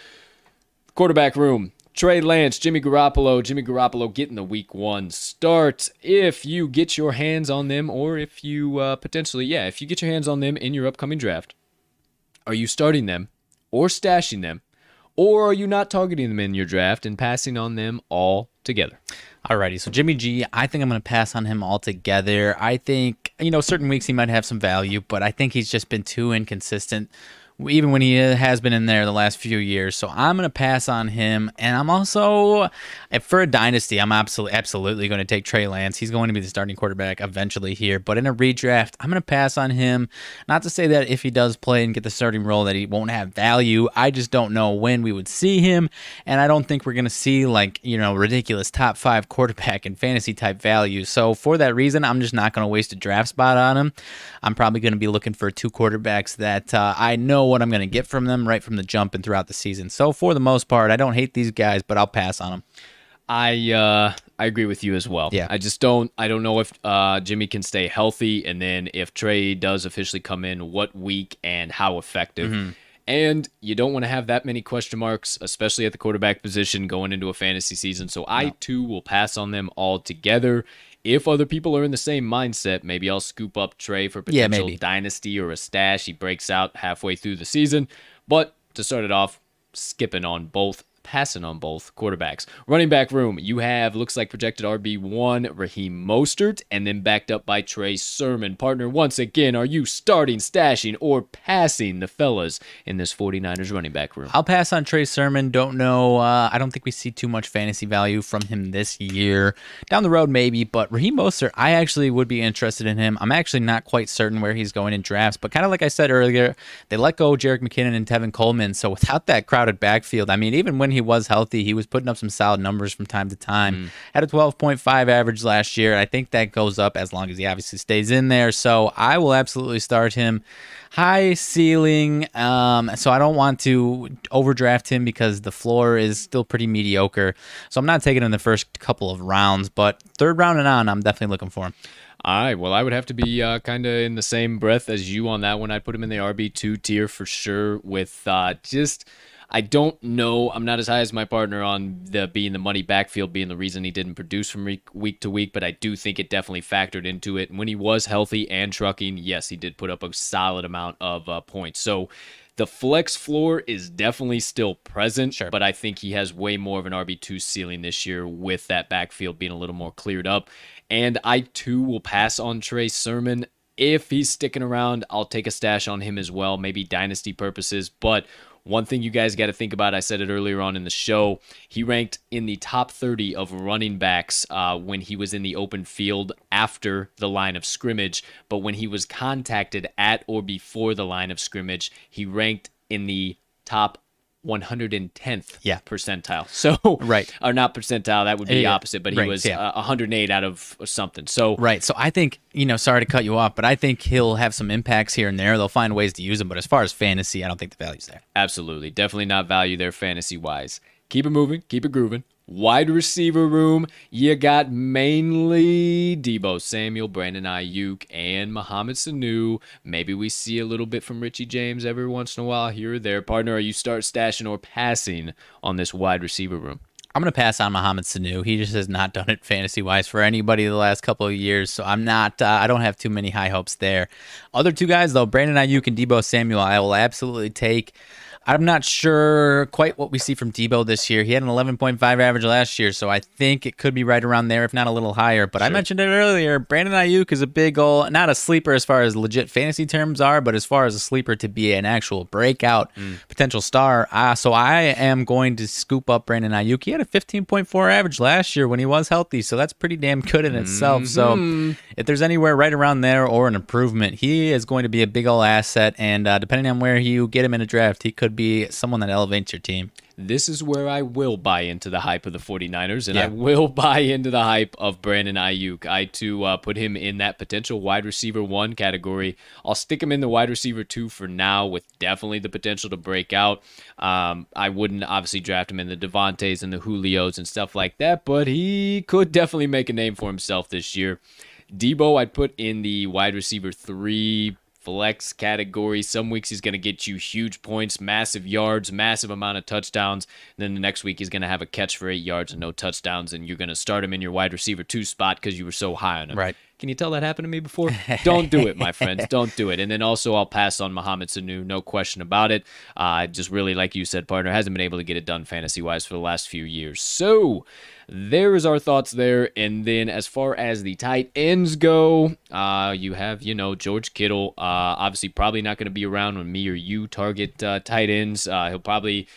Quarterback room. Trey Lance, Jimmy Garoppolo, Jimmy Garoppolo getting the week one start. If you get your hands on them, or if you uh, potentially, yeah, if you get your hands on them in your upcoming draft, are you starting them or stashing them? Or are you not targeting them in your draft and passing on them all together? Alrighty, so Jimmy G, I think I'm going to pass on him altogether. I think, you know, certain weeks he might have some value, but I think he's just been too inconsistent even when he has been in there the last few years. So I'm going to pass on him. And I'm also, for a dynasty, I'm absolutely, absolutely going to take Trey Lance. He's going to be the starting quarterback eventually here. But in a redraft, I'm going to pass on him. Not to say that if he does play and get the starting role that he won't have value. I just don't know when we would see him. And I don't think we're going to see like, you know, ridiculous top five quarterback and fantasy type value. So for that reason, I'm just not going to waste a draft spot on him. I'm probably going to be looking for two quarterbacks that uh, I know what I'm going to get from them right from the jump and throughout the season. So for the most part, I don't hate these guys, but I'll pass on them. I uh, I agree with you as well. Yeah. I just don't I don't know if uh, Jimmy can stay healthy, and then if Trey does officially come in, what week and how effective. Mm-hmm. And you don't want to have that many question marks, especially at the quarterback position going into a fantasy season. So no. I too will pass on them altogether if other people are in the same mindset, maybe I'll scoop up Trey for potential yeah, dynasty or a stash. He breaks out halfway through the season. But to start it off, skipping on both passing on both quarterbacks. Running back room, you have looks like projected RB1 Raheem Mostert and then backed up by Trey Sermon. Partner, once again, are you starting, stashing, or passing the fellas in this 49ers running back room? I'll pass on Trey Sermon. Don't know. Uh, I don't think we see too much fantasy value from him this year. Down the road, maybe, but Raheem Mostert, I actually would be interested in him. I'm actually not quite certain where he's going in drafts, but kind of like I said earlier, they let go Jerick McKinnon and Tevin Coleman. So without that crowded backfield, I mean, even when he was healthy, he was putting up some solid numbers from time to time. Mm. Had a 12.5 average last year. I think that goes up as long as he obviously stays in there. So I will absolutely start him. High ceiling. Um, so I don't want to overdraft him because the floor is still pretty mediocre. So I'm not taking him in the first couple of rounds, but third round and on, I'm definitely looking for him. All right. Well, I would have to be uh, kind of in the same breath as you on that one. I'd put him in the RB2 tier for sure with uh, just – I don't know. I'm not as high as my partner on the being the money backfield being the reason he didn't produce from week, to week, but I do think it definitely factored into it. And when he was healthy and trucking, yes, he did put up a solid amount of uh, points. So the flex floor is definitely still present, sure. but I think he has way more of an RB2 ceiling this year with that backfield being a little more cleared up. And I too will pass on Trey Sermon. If he's sticking around, I'll take a stash on him as well, maybe dynasty purposes. But one thing you guys got to think about, I said it earlier on in the show, he ranked in the top 30 of running backs uh, when he was in the open field after the line of scrimmage. But when he was contacted at or before the line of scrimmage, he ranked in the top 110th yeah. percentile. So right, or not percentile, that would be yeah. opposite, but he right. was yeah. uh, 108 out of something. So right. So I think you know, sorry to cut you off, but I think he'll have some impacts here and there. They'll find ways to use him, but as far as fantasy, I don't think the value's there. Absolutely, definitely not value there fantasy wise. Keep it moving, keep it grooving. Wide receiver room, you got mainly Deebo Samuel, Brandon Aiyuk, and Mohamed Sanu. Maybe we see a little bit from Richie James every once in a while here or there. Partner, are you start stashing or passing on this wide receiver room? I'm going to pass on Mohamed Sanu. He just has not done it fantasy wise for anybody the last couple of years. So I'm not, uh, I don't have too many high hopes there. Other two guys, though, Brandon Aiyuk and Deebo Samuel, I will absolutely take. I'm not sure quite what we see from Deebo this year. He had an 11.5 average last year, so I think it could be right around there, if not a little higher. But sure. I mentioned it earlier. Brandon Aiyuk is a big old, not a sleeper as far as legit fantasy terms are, but as far as a sleeper to be an actual breakout mm. potential star. Uh, so I am going to scoop up Brandon Aiyuk. He had a 15.4 average last year when he was healthy, so that's pretty damn good in itself. Mm-hmm. So if there's anywhere right around there or an improvement, he is going to be a big old asset. And uh, depending on where you get him in a draft, he could be someone that elevates your team. This is where I will buy into the hype of the 49ers, and yeah. I will buy into the hype of Brandon Aiyuk. I, too, uh, put him in that potential wide receiver one category. I'll stick him in the wide receiver two for now, with definitely the potential to break out. Um, I wouldn't obviously draft him in the Davantes and the Julios and stuff like that, but he could definitely make a name for himself this year. Deebo, I'd put in the wide receiver three flex category. Some weeks he's going to get you huge points, massive yards, massive amount of touchdowns. And then the next week he's going to have a catch for eight yards and no touchdowns, and you're going to start him in your wide receiver two spot because you were so high on him. Right. Can you tell that happened to me before? Don't do it, my friends. Don't do it. And then also, I'll pass on Mohamed Sanu, no question about it. Uh, just really, like you said, partner, hasn't been able to get it done fantasy wise for the last few years. So, there is our thoughts there. And then, as far as the tight ends go, uh, you have, you know, George Kittle. Uh, obviously, probably not going to be around when me or you target uh, tight ends. Uh, he'll probably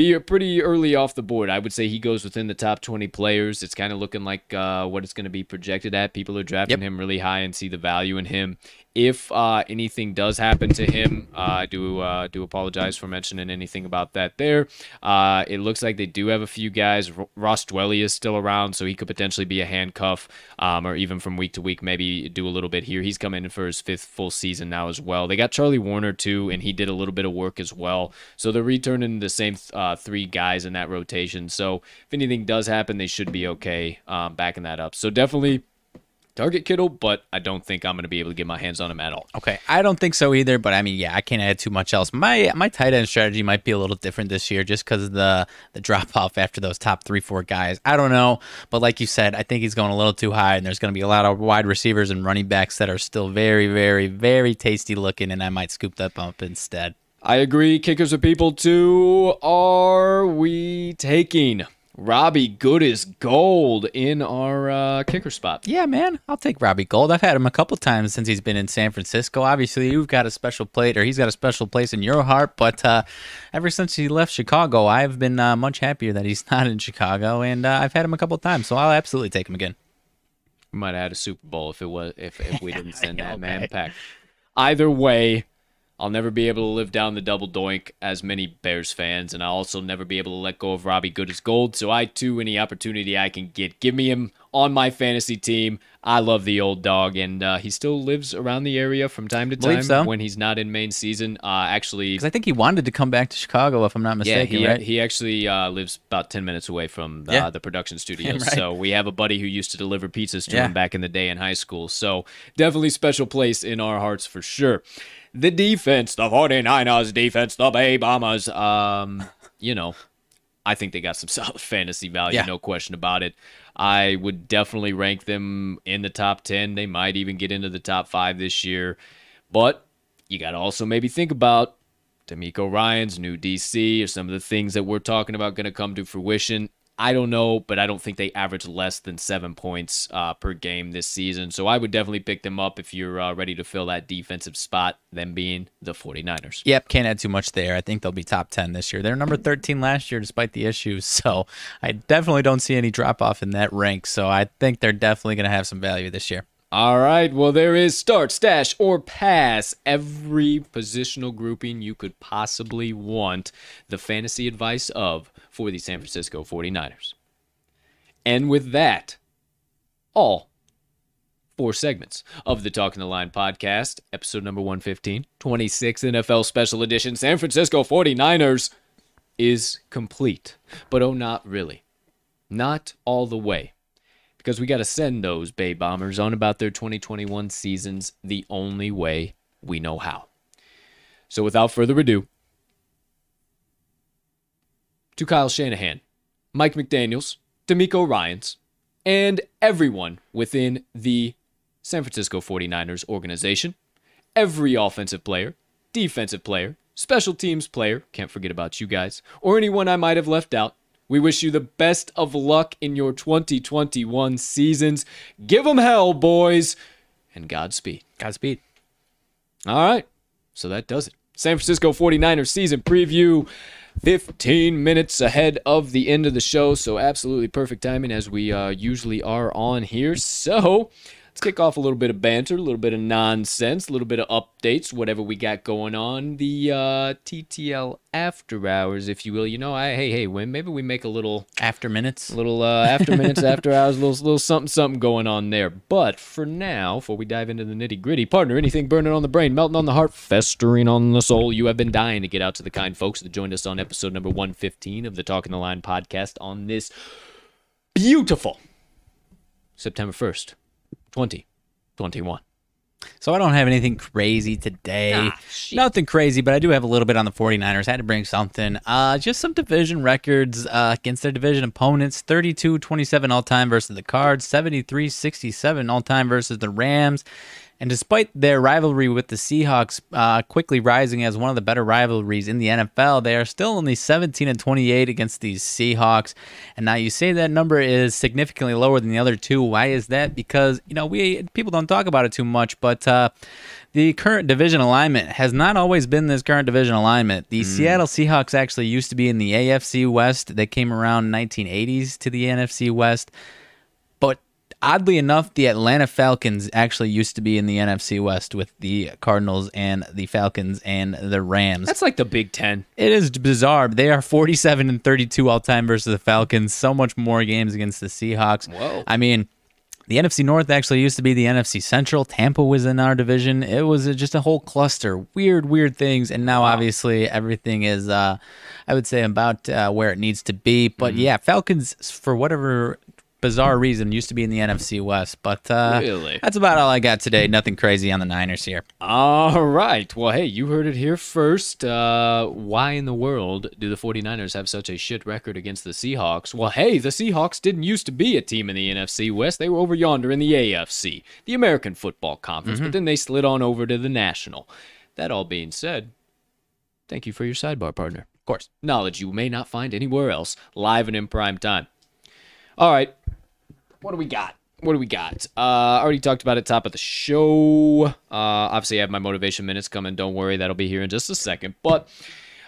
be pretty early off the board. I would say he goes within the top 20 players. It's kind of looking like uh, what it's going to be projected at. People are drafting yep. him really high and see the value in him if uh, anything does happen to him, uh, I do uh, do apologize for mentioning anything about that. There, uh, it looks like they do have a few guys. R- Ross Dwelley is still around, so he could potentially be a handcuff, um, or even from week to week, maybe do a little bit here. He's coming in for his fifth full season now as well. They got Charlie Woerner too, and he did a little bit of work as well. So they're returning the same uh, three guys in that rotation. So if anything does happen, they should be okay um, backing that up. So definitely target Kittle, but I don't think I'm going to be able to get my hands on him at all. Okay, I don't think so either. But I mean, yeah, I can't add too much else. My my tight end strategy might be a little different this year, just because of the the drop off after those top three four guys. I don't know, but like you said, I think he's going a little too high, and there's going to be a lot of wide receivers and running backs that are still very, very, very tasty looking, and I might scoop that bump instead. I agree. Kickers are people too. Are we taking? Robbie Good is gold in our uh, kicker spot. Yeah, man, I'll take Robbie Gould. I've had him a couple times since he's been in San Francisco. Obviously, you've got a special plate, or he's got a special place in your heart. But uh, ever since he left Chicago, I've been uh, much happier that he's not in Chicago, and uh, I've had him a couple times, so I'll absolutely take him again. We might have had a Super Bowl if it was if, if we didn't send that man pack. Either way, I'll never be able to live down the double doink as many Bears fans, and I'll also never be able to let go of Robbie Good as gold. So I too, any opportunity I can get, give me him on my fantasy team. I love the old dog, and uh, he still lives around the area from time to time so. when he's not in main season. Uh, actually, because I think he wanted to come back to Chicago, if I'm not mistaken. Yeah, he, right? he actually uh, lives about ten minutes away from the, yeah. the production studios. right. So we have a buddy who used to deliver pizzas to yeah. him back in the day in high school. So definitely special place in our hearts for sure the defense, the 49ers defense, the Bay Bombers. Um, you know, I think they got some solid fantasy value, yeah. no question about it. I would definitely rank them in the top 10. They might even get into the top five this year. But you got to also maybe think about DeMeco Ryans new DC or some of the things that we're talking about going to come to fruition. I don't know, but I don't think they average less than seven points uh, per game this season. So I would definitely pick them up if you're uh, ready to fill that defensive spot, them being the 49ers. Yep, can't add too much there. I think they'll be top 10 this year. They're number 13 last year despite the issues. So I definitely don't see any drop off in that rank. So I think they're definitely going to have some value this year. All right. Well, there is start, stash, or pass. Every positional grouping you could possibly want. The fantasy advice of for the San Francisco 49ers. And with that, all four segments of the Talking the Line podcast, episode number 115, 26 NFL Special Edition, San Francisco 49ers, is complete. But oh, not really. Not all the way because we got to send those Bay Bombers on about their 2021 seasons the only way we know how. So without further ado, to Kyle Shanahan, Mike McDaniels, DeMeco Ryans, and everyone within the San Francisco 49ers organization, every offensive player, defensive player, special teams player, can't forget about you guys, or anyone I might have left out, we wish you the best of luck in your 2021 seasons. Give them hell, boys, and Godspeed. Godspeed. All right, so that does it. San Francisco 49ers season preview. 15 minutes ahead of the end of the show, so absolutely perfect timing as we uh, usually are on here. So let's kick off a little bit of banter, a little bit of nonsense, a little bit of updates, whatever we got going on. The uh, TTL after hours, if you will. You know, I hey hey, when maybe we make a little after minutes, a little uh, after minutes, after hours, a little little something something going on there. But for now, before we dive into the nitty gritty, partner, anything burning on the brain, melting on the heart, festering on the soul, you have been dying to get out to the kind folks that joined us on episode number one fifteen of the Talking the Line podcast on this beautiful September first. 2021. So I don't have anything crazy today. Ah, shit. Nothing crazy, but I do have a little bit on the 49ers. I Had to bring something. Uh, just some division records uh, against their division opponents 32 27 all time versus the Cards, 73 67 all time versus the Rams. And despite their rivalry with the Seahawks uh, quickly rising as one of the better rivalries in the NFL, they are still only 17 and 28 against these Seahawks. And now you say that number is significantly lower than the other two. Why is that? Because you know we people don't talk about it too much, but uh, the current division alignment has not always been this current division alignment. The Seattle Seahawks actually used to be in the AFC West. They came around 1980s to the NFC West. Oddly enough, the Atlanta Falcons actually used to be in the NFC West with the Cardinals and the Falcons and the Rams. That's like the Big Ten. It is bizarre. They are 47 and 32 all time versus the Falcons. So much more games against the Seahawks. Whoa. I mean, the NFC North actually used to be the NFC Central. Tampa was in our division. It was just a whole cluster, weird, weird things. And now, obviously, everything is, uh, I would say, about uh, where it needs to be. But Mm-hmm. yeah, Falcons, for whatever bizarre reason, used to be in the NFC West. But uh, Really? that's about all I got today. Nothing crazy on the Niners here. All right. Well, hey, you heard it here first. Uh, why in the world do the 49ers have such a shit record against the Seahawks? Well, hey, the Seahawks didn't used to be a team in the NFC West. They were over yonder in the AFC, the American Football Conference, but then they slid on over to the National. That all being said, thank you for your sidebar partner. Of course. Knowledge you may not find anywhere else, live and in prime time. All right. What do we got? What do we got? Uh, I already talked about it top of the show. Uh, obviously, I have my motivation minutes coming. Don't worry, that'll be here in just a second. But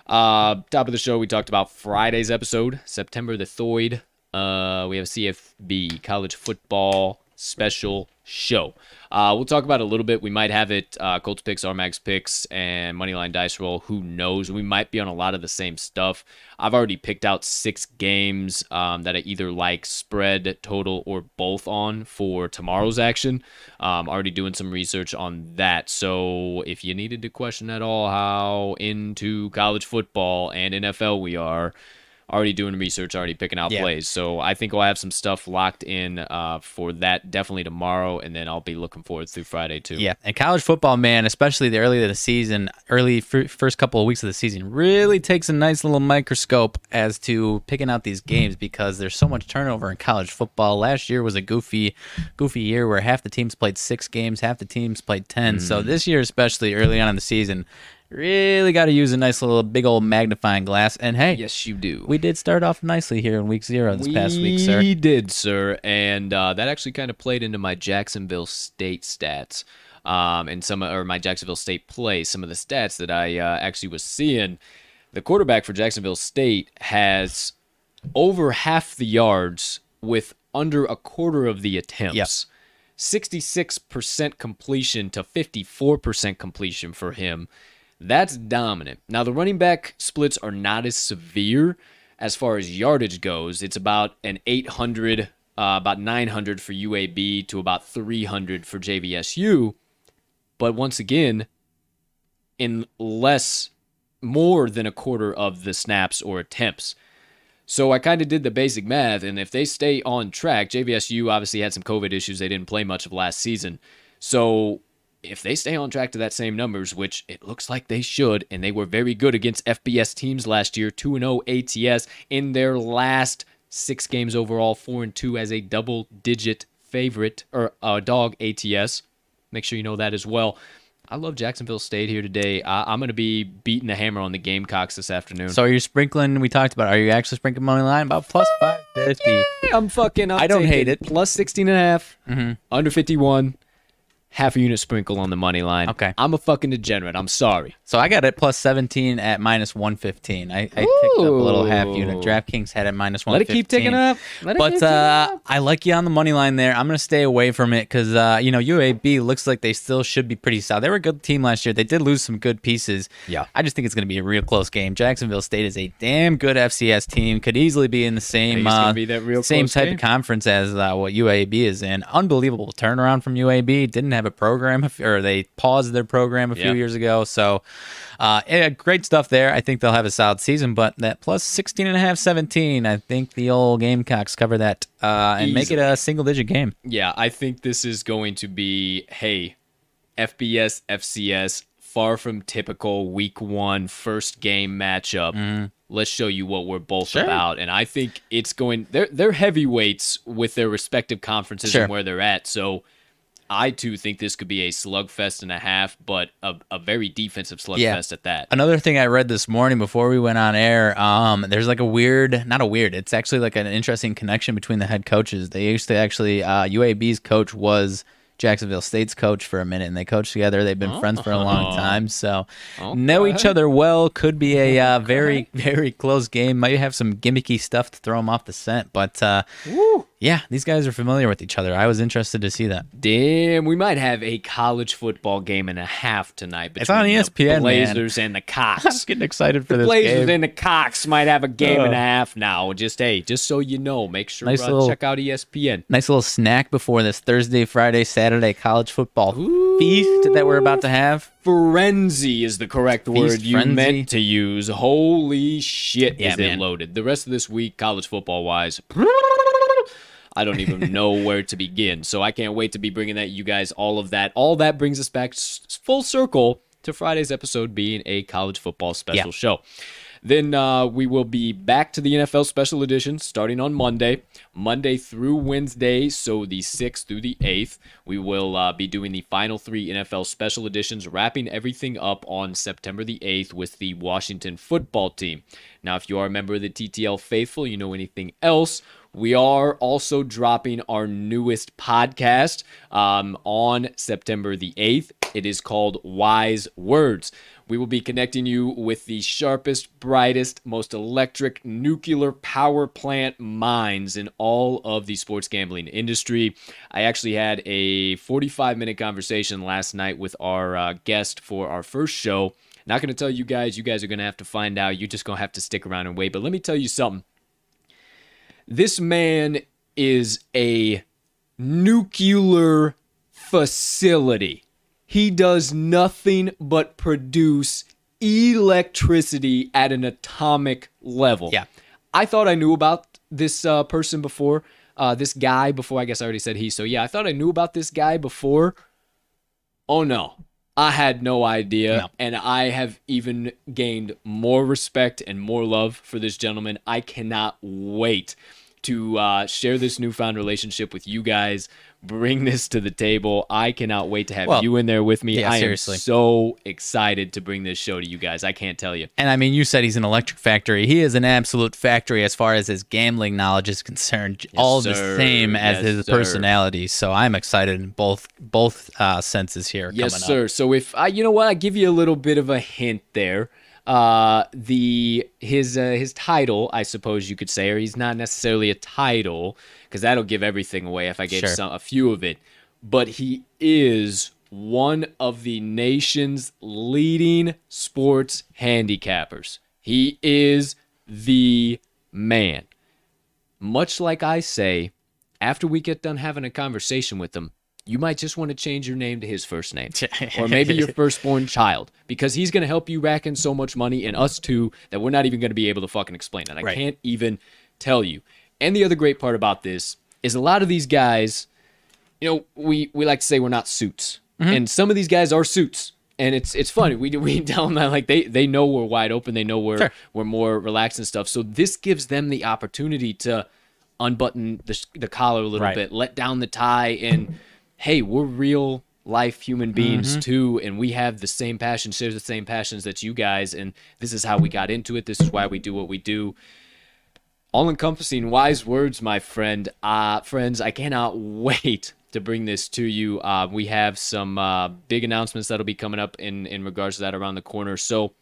uh, top of the show, we talked about Friday's episode, September the Thoid. Uh, we have a CFB college football special show. Uh, we'll talk about a little bit. We might have it uh, Colts picks, RMags picks, and Moneyline Dice Roll. Who knows? We might be on a lot of the same stuff. I've already picked out six games um, that I either like spread, total, or both on for tomorrow's action. Um, already doing some research on that. So if you needed to question at all how into college football and NFL we are, already doing research, already picking out Yeah. plays. So I think I'll have some stuff locked in uh, for that definitely tomorrow, and then I'll be looking forward through Friday too. Yeah, and college football, man, especially the early of the season, early fir- first couple of weeks of the season, really takes a nice little microscope as to picking out these games because there's so much turnover in college football. Last year was a goofy, goofy year where half the teams played six games, half the teams played ten. So this year, especially early on in the season, really got to use a nice little big old magnifying glass. And hey, Yes, you do. we did start off nicely here in week zero this past week, sir. We did, sir, and uh, that actually kind of played into my Jacksonville State stats, um, and some or my Jacksonville State play. Some of the stats that I uh, actually was seeing. The quarterback for Jacksonville State has over half the yards with under a quarter of the attempts. 66% completion to 54% completion for him. That's dominant. Now, the running back splits are not as severe as far as yardage goes. It's about an 800, uh, about 900 for UAB to about 300 for JVSU. But once again, in less, more than a quarter of the snaps or attempts. So I kind of did the basic math, and if they stay on track, JVSU obviously had some COVID issues. They didn't play much of last season. So if they stay on track to that same numbers, which it looks like they should, and they were very good against FBS teams last year, 2 0 ATS in their last six games overall, 4 and 2 as a double digit favorite or uh, dog ATS. Make sure you know that as well. I love Jacksonville State here today. I, I'm going to be beating the hammer on the Gamecocks this afternoon. So are you sprinkling? We talked about. Are you actually sprinkling money line about plus five fifty? Yeah, I'm fucking. I'm I don't hate it. Plus 16 and a half, under 51, half a unit sprinkle on the money line. Okay. I'm a fucking degenerate. I'm sorry. So I got it plus 17 at minus 115. I, I picked up a little half unit. DraftKings had it minus Let it keep ticking up. Let it keep But ticking uh, up. I like you on the money line there. I'm going to stay away from it because, uh, you know, UAB looks like they still should be pretty solid. They were a good team last year. They did lose some good pieces. Yeah. I just think it's going to be a real close game. Jacksonville State is a damn good FCS team. Could easily be in the same Think it's gonna uh, be that real same type game? of conference as uh, what UAB is in. Unbelievable turnaround from UAB. Didn't have a program, or they paused their program a few Yeah. years ago. So, uh, yeah, great stuff there. I think they'll have a solid season, but that plus 16 and a half, 17, I think the old Gamecocks cover that uh, and make it a single digit game. Yeah, I think this is going to be hey, FBS, FCS, far from typical week one first game matchup. Let's show you what we're both. Sure. about. And I think it's going they're they're heavyweights with their respective conferences Sure. and where they're at. So I too think this could be a slugfest and a half, but a, a very defensive slugfest Yeah. at that. Another thing I read this morning before we went on air, um, there's like a weird, not a weird, it's actually like an interesting connection between the head coaches. They used to actually, uh, UAB's coach was Jacksonville State's coach for a minute, and they coached together. They've been friends for a long time, so know each other well. Could be a uh, very, very close game. Might have some gimmicky stuff to throw them off the scent, but uh, yeah, these guys are familiar with each other. I was interested to see that. Damn, we might have a college football game and a half tonight. It's on ESPN, the man. Blazers and the I'm Cox. getting excited for The this Blazers game. and the Cox might have a game and a half now. Just hey, just so you know, make sure Nice uh, little- check out ESPN. nice little snack before this Thursday, Friday, Saturday college football feast that we're about to have. Frenzy is the correct word you frenzy. meant to use. Holy shit, Yeah, is man. it loaded? The rest of this week, college football wise, I don't even know where to begin. So I can't wait to be bringing that you guys all of that. All that brings us back s- full circle to Friday's episode being a college football special Yeah. show. Then uh, we will be back to the NFL special edition starting on Monday, Monday through Wednesday, so the 6th through the 8th. We will uh, be doing the final three NFL special editions, wrapping everything up on September the 8th with the Washington football team. Now, if you are a member of the TTL Faithful, you know anything else. We are also dropping our newest podcast um, on September the 8th. It is called Wise Words. We will be connecting you with the sharpest, brightest, most electric nuclear power plant minds in all of the sports gambling industry. I actually had a 45 minute conversation last night with our uh, guest for our first show. Not going to tell you guys, you guys are going to have to find out. You're just going to have to stick around and wait. But let me tell you something. This man is a nuclear facility. He does nothing but produce electricity at an atomic level. Yeah. I thought I knew about this uh, person before, uh, this guy before. I guess I already said he. So yeah, I thought I knew about this guy before. Oh no. I had no idea. No. And I have even gained more respect and more love for this gentleman. I cannot wait to uh, share this newfound relationship with you guys, bring this to the table. I cannot wait to have Well, you in there with me. yeah, I seriously. am so excited to bring this show to you guys. I can't tell you. And I mean, you said he's an electric factory. He is an absolute factory as far as his gambling knowledge is concerned. all the same as Yes, his sir. personality. So I'm excited in both both uh, senses here. Yes, sir. Up. So if I, you know what, I give you a little bit of a hint there. Uh, the his uh, his title, I suppose you could say, or he's not necessarily a title because that'll give everything away if I gave Sure. some a few of it. But he is one of the nation's leading sports handicappers. He is the man. Much like I say, after we get done having a conversation with him, you might just want to change your name to his first name. or maybe your firstborn child. Because he's going to help you rack in so much money and us too that we're not even going to be able to fucking explain it. I Right. can't even tell you. And the other great part about this is a lot of these guys, you know, we, we like to say we're not suits. Mm-hmm. And some of these guys are suits. And it's it's funny. We we tell them that like they they know we're wide open. They know we're Sure. we're more relaxed and stuff. So this gives them the opportunity to unbutton the, the collar a little Right. bit, let down the tie, and hey, we're real life human beings Mm-hmm. too, and we have the same passion, shares the same passions that you guys, and this is how we got into it. This is why we do what we do. All encompassing wise words, my friend. Uh, friends, I cannot wait to bring this to you. Uh, we have some uh, big announcements that'll be coming up in, in regards to that around the corner. So,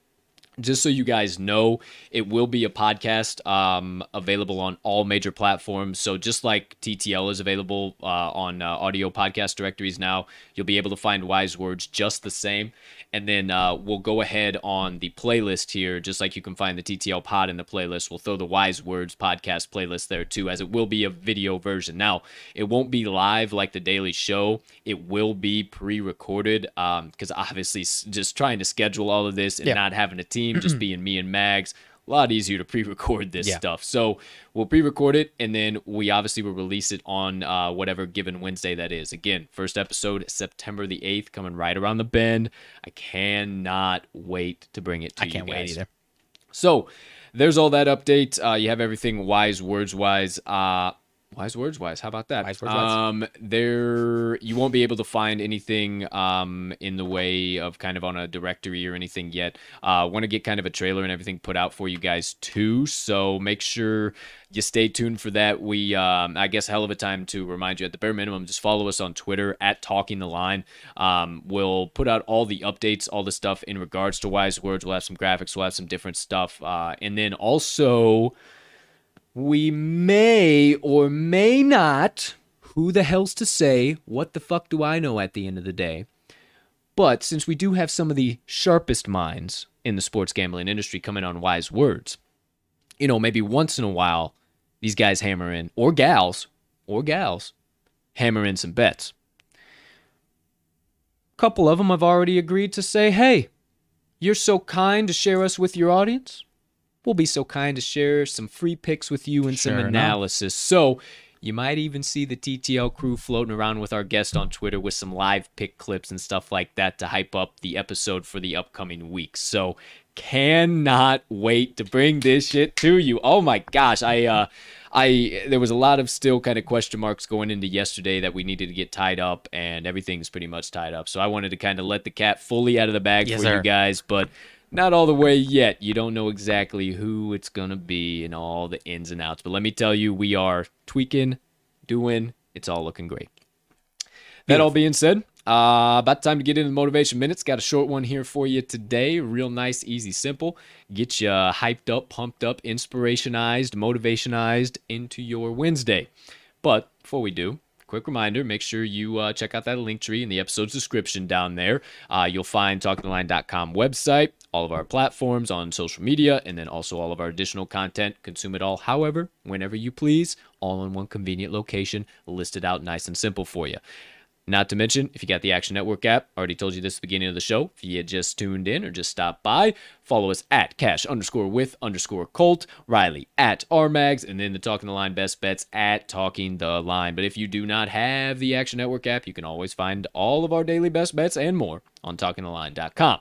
just so you guys know, it will be a podcast um, available on all major platforms. So just like TTL is available uh, on uh, audio podcast directories now, you'll be able to find Wise Words just the same. And then uh, we'll go ahead on the playlist here, just like you can find the TTL pod in the playlist. We'll throw the Wise Words podcast playlist there too, as it will be a video version. Now, it won't be live like the Daily Show. It will be pre-recorded because obviously just trying to schedule all of this and Yeah. not having a team, just being me and Mags. a lot easier to pre-record this Yeah. stuff. So we'll pre-record it, and then we obviously will release it on uh, whatever given Wednesday that is. Again, first episode September the eighth, coming right around the bend. I cannot wait to bring it to I you can't wait either. So there's all that update. Uh, you have everything wise words wise. Uh, wise words wise. How about that? Wise words wise. Um, there you won't be able to find anything um in the way of kind of on a directory or anything yet. Uh, want to get kind of a trailer and everything put out for you guys too. So make sure you stay tuned for that. We, um, I guess, hell of a time to remind you at the bare minimum, just follow us on Twitter at Talking the Line. Um, we'll put out all the updates, all the stuff in regards to wise words. We'll have some graphics, we'll have some different stuff, uh, and then also we may or may not. Who the hell's to say? What the fuck do I know at the end of the day? But since we do have some of the sharpest minds in the sports gambling industry coming on wise words, you know, maybe once in a while, these guys hammer in, or gals, or gals, hammer in some bets. A couple of them have already agreed to say, hey, you're so kind to share us with your audience. We'll be so kind to share some free picks with you and some Sure enough. analysis. So you might even see the TTL crew floating around with our guest on Twitter with some live pick clips and stuff like that to hype up the episode for the upcoming weeks. So cannot wait to bring this shit to you. Oh my gosh, I uh I there was a lot of still kind of question marks going into yesterday that we needed to get tied up and everything's pretty much tied up. So I wanted to kind of let the cat fully out of the bag Yes, for sir. you guys, but not all the way yet. You don't know exactly who it's going to be and all the ins and outs. But let me tell you, we are tweaking, doing, it's all looking great. That all being said, uh, about time to get into the motivation minutes. Got a short one here for you today. Real nice, easy, simple. Get you hyped up, pumped up, inspirationized, motivationized into your Wednesday. But before we do, quick reminder make sure you uh, check out that link tree in the episode's description down there. Uh, you'll find talkingtheline.com website, all of our platforms on social media, and then also all of our additional content. Consume it all, however, whenever you please, all in one convenient location, listed out nice and simple for you. Not to mention, if you got the Action Network app, already told you this at the beginning of the show. If you just tuned in or just stopped by, follow us at cash underscore with underscore Colt, Riley at RMags, and then the Talking the Line best bets at Talking the Line. But if you do not have the Action Network app, you can always find all of our daily best bets and more on talkingtheline.com.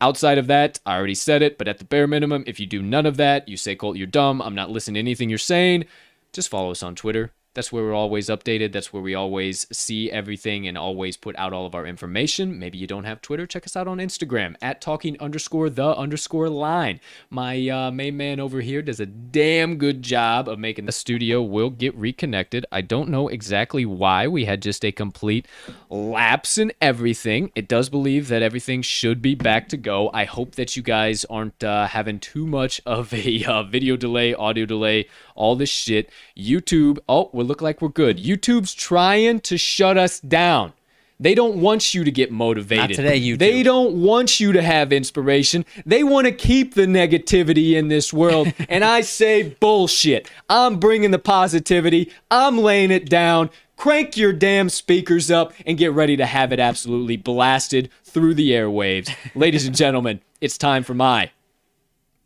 Outside of that, I already said it, but at the bare minimum, if you do none of that, you say, Colt, you're dumb, I'm not listening to anything you're saying, just follow us on Twitter. That's where we're always updated. That's where we always see everything and always put out all of our information. Maybe you don't have Twitter. Check us out on Instagram at talking underscore the underscore line. My uh, main man over here does a damn good job of making the studio will get reconnected. I don't know exactly why we had just a complete lapse in everything. It does believe that everything should be back to go. I hope that you guys aren't uh, having too much of a uh, video delay, audio delay, all this shit. YouTube, oh, we look like we're good. YouTube's trying to shut us down. They don't want you to get motivated. today, YouTube. They don't want you to have inspiration. They want to keep the negativity in this world. and I say bullshit. I'm bringing the positivity. I'm laying it down. Crank your damn speakers up and get ready to have it absolutely blasted through the airwaves. Ladies and gentlemen, it's time for my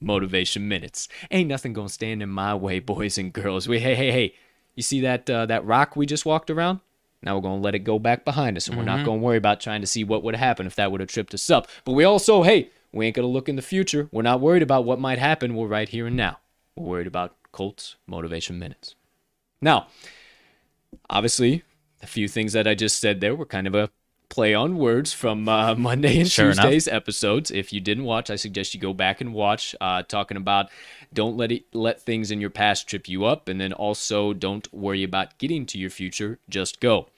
motivation minutes. Ain't nothing gonna stand in my way, boys and girls. We hey hey hey, you see that uh, that rock we just walked around? Now we're gonna let it go back behind us, and we're not gonna worry about trying to see what would happen if that would have tripped us up. But we also hey, we ain't gonna look in the future. We're not worried about what might happen. We're right here and now. We're worried about Colts motivation minutes. Now, obviously, a few things that I just said there were kind of a play on words from uh, Monday and Sure enough. Tuesday's episodes. If you didn't watch, I suggest you go back and watch. Uh, talking about don't let it let things in your past trip you up, and then also don't worry about getting to your future. Just go.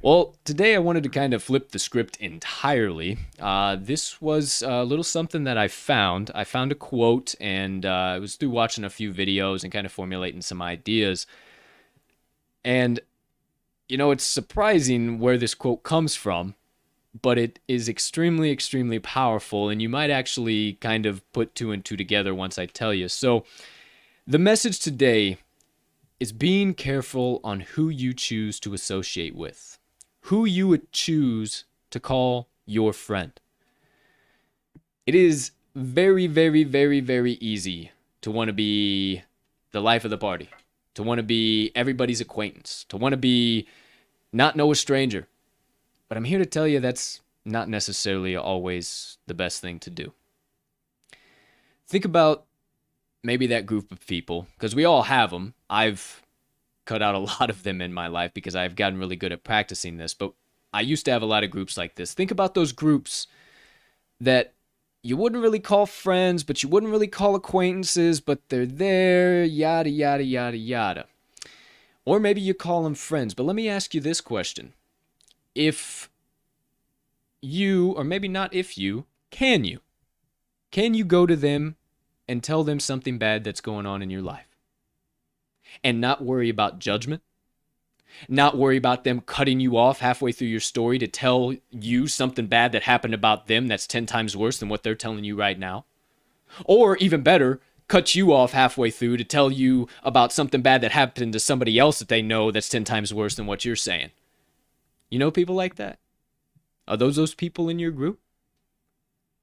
Well, today I wanted to kind of flip the script entirely. Uh, this was a little something that I found. I found a quote, and uh, it was through watching a few videos and kind of formulating some ideas. And, you know, it's surprising where this quote comes from, but it is extremely, extremely powerful, and you might actually kind of put two and two together once I tell you. So, the message today is being careful on who you choose to associate with, who you would choose to call your friend. It is very, very, very, very easy to want to be the life of the party, to want to be everybody's acquaintance, to want to be not know a stranger. But I'm here to tell you that's not necessarily always the best thing to do. Think about maybe that group of people, because we all have them. I've cut out a lot of them in my life because I've gotten really good at practicing this, but I used to have a lot of groups like this. Think about those groups that you wouldn't really call friends, but you wouldn't really call acquaintances, but they're there, yada, yada, yada, yada. Or maybe you call them friends. But let me ask you this question. If you, or maybe not if you, can you? Can you go to them and tell them something bad that's going on in your life? And not worry about judgment? Not worry about them cutting you off halfway through your story to tell you something bad that happened about them that's 10 times worse than what they're telling you right now? Or even better, cut you off halfway through to tell you about something bad that happened to somebody else that they know that's 10 times worse than what you're saying. You know people like that? Are those those people in your group?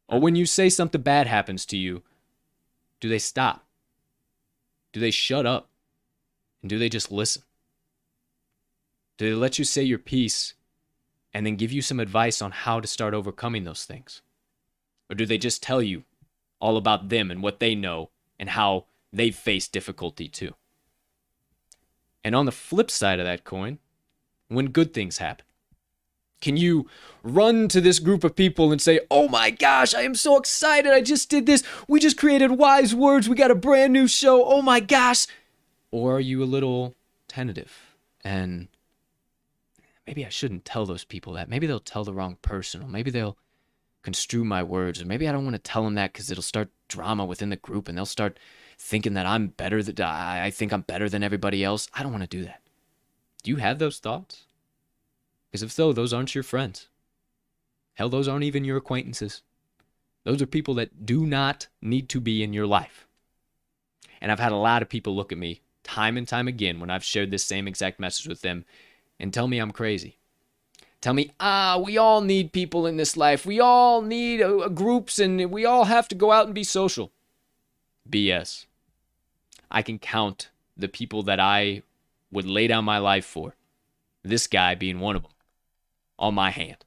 Or when you say something bad happens to you, do they stop? Do they shut up? And do they just listen? Do they let you say your piece and then give you some advice on how to start overcoming those things? Or do they just tell you all about them and what they know and how they've faced difficulty too? And on the flip side of that coin, when good things happen, can you run to this group of people and say, Oh my gosh, I am so excited. I just did this. We just created Wise Words. We got a brand new show. Oh my gosh. Or are you a little tentative and maybe I shouldn't tell those people that. Maybe they'll tell the wrong person, or maybe they'll construe my words, or maybe I don't want to tell them that because it'll start drama within the group and they'll start thinking that I'm better than I think I'm better than everybody else. I don't want to do that. Do you have those thoughts? Because if so, those aren't your friends. Hell, those aren't even your acquaintances. Those are people that do not need to be in your life. And I've had a lot of people look at me time and time again when I've shared this same exact message with them and tell me I'm crazy. Tell me, ah, we all need people in this life. We all need uh, groups and we all have to go out and be social. BS. I can count the people that I would lay down my life for, this guy being one of them, on my hand.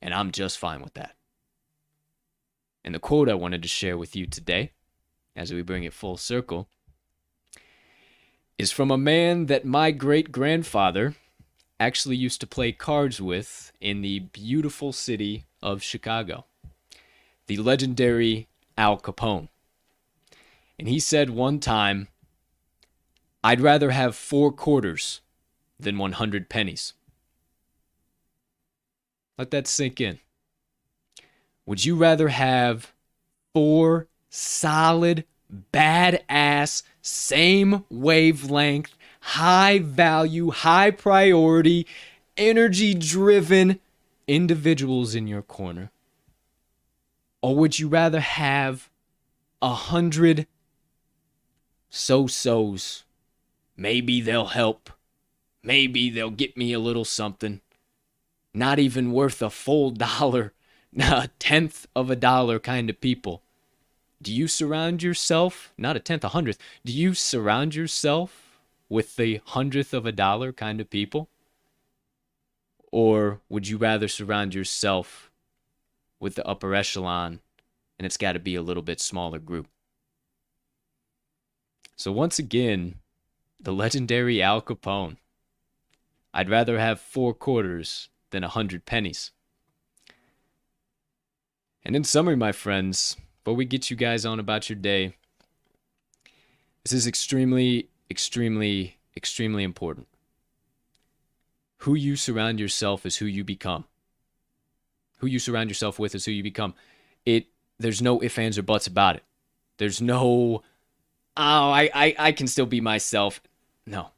And I'm just fine with that. And the quote I wanted to share with you today, as we bring it full circle, is from a man that my great grandfather actually used to play cards with in the beautiful city of Chicago, the legendary Al Capone. And he said one time, I'd rather have four quarters than 100 pennies. Let that sink in. Would you rather have four solid, badass same wavelength, high value, high priority, energy driven individuals in your corner? Or would you rather have a hundred so so's? Maybe they'll help. Maybe they'll get me a little something. Not even worth a full dollar, a tenth of a dollar kind of people do you surround yourself, not a tenth, a hundredth, do you surround yourself with the hundredth of a dollar kind of people? Or would you rather surround yourself with the upper echelon and it's got to be a little bit smaller group? So, once again, the legendary Al Capone. I'd rather have four quarters than a hundred pennies. And in summary, my friends, but we get you guys on about your day. This is extremely, extremely, extremely important. Who you surround yourself is who you become. Who you surround yourself with is who you become. It there's no ifs, ands, or buts about it. There's no oh, I, I, I can still be myself. No.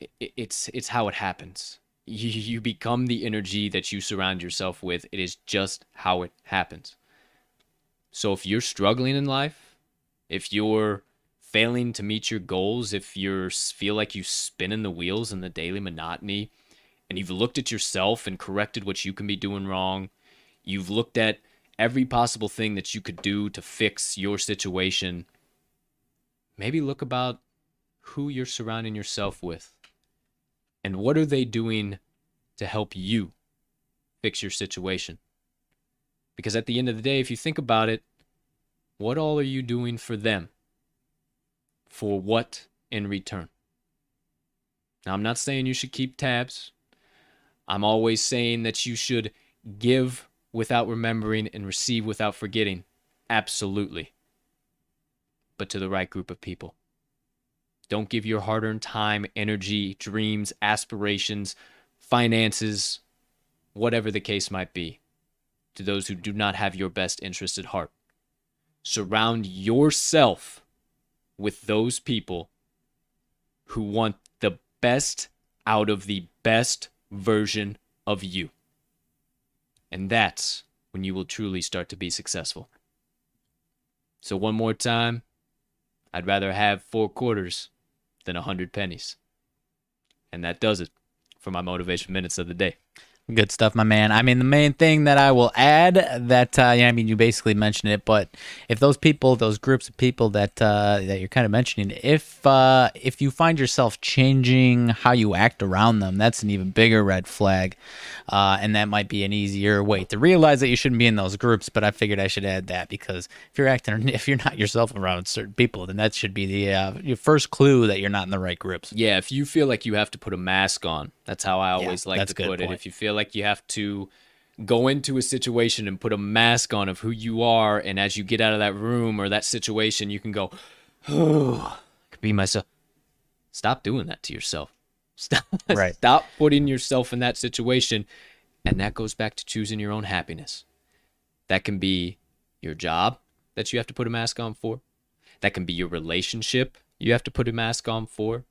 It, it's it's how it happens. You, you become the energy that you surround yourself with. It is just how it happens. So if you're struggling in life, if you're failing to meet your goals, if you feel like you spin in the wheels in the daily monotony, and you've looked at yourself and corrected what you can be doing wrong, you've looked at every possible thing that you could do to fix your situation, maybe look about who you're surrounding yourself with and what are they doing to help you fix your situation. Because at the end of the day, if you think about it, what all are you doing for them? For what in return? Now, I'm not saying you should keep tabs. I'm always saying that you should give without remembering and receive without forgetting. Absolutely. But to the right group of people. Don't give your hard earned time, energy, dreams, aspirations, finances, whatever the case might be, to those who do not have your best interest at heart. Surround yourself with those people who want the best out of the best version of you. And that's when you will truly start to be successful. So, one more time, I'd rather have four quarters than a hundred pennies. And that does it for my motivation minutes of the day. Good stuff, my man. I mean, the main thing that I will add that uh, yeah, I mean, you basically mentioned it, but if those people, those groups of people that uh, that you're kind of mentioning, if uh, if you find yourself changing how you act around them, that's an even bigger red flag, uh, and that might be an easier way to realize that you shouldn't be in those groups. But I figured I should add that because if you're acting, if you're not yourself around certain people, then that should be the uh, your first clue that you're not in the right groups. Yeah, if you feel like you have to put a mask on, that's how I always Yeah, like to put it. If you feel like you have to go into a situation and put a mask on of who you are, and as you get out of that room or that situation, you can go, oh, I could be myself. Stop doing that to yourself. Stop, Right. stop putting yourself in that situation. And that goes back to choosing your own happiness. That can be your job that you have to put a mask on for. That can be your relationship you have to put a mask on for.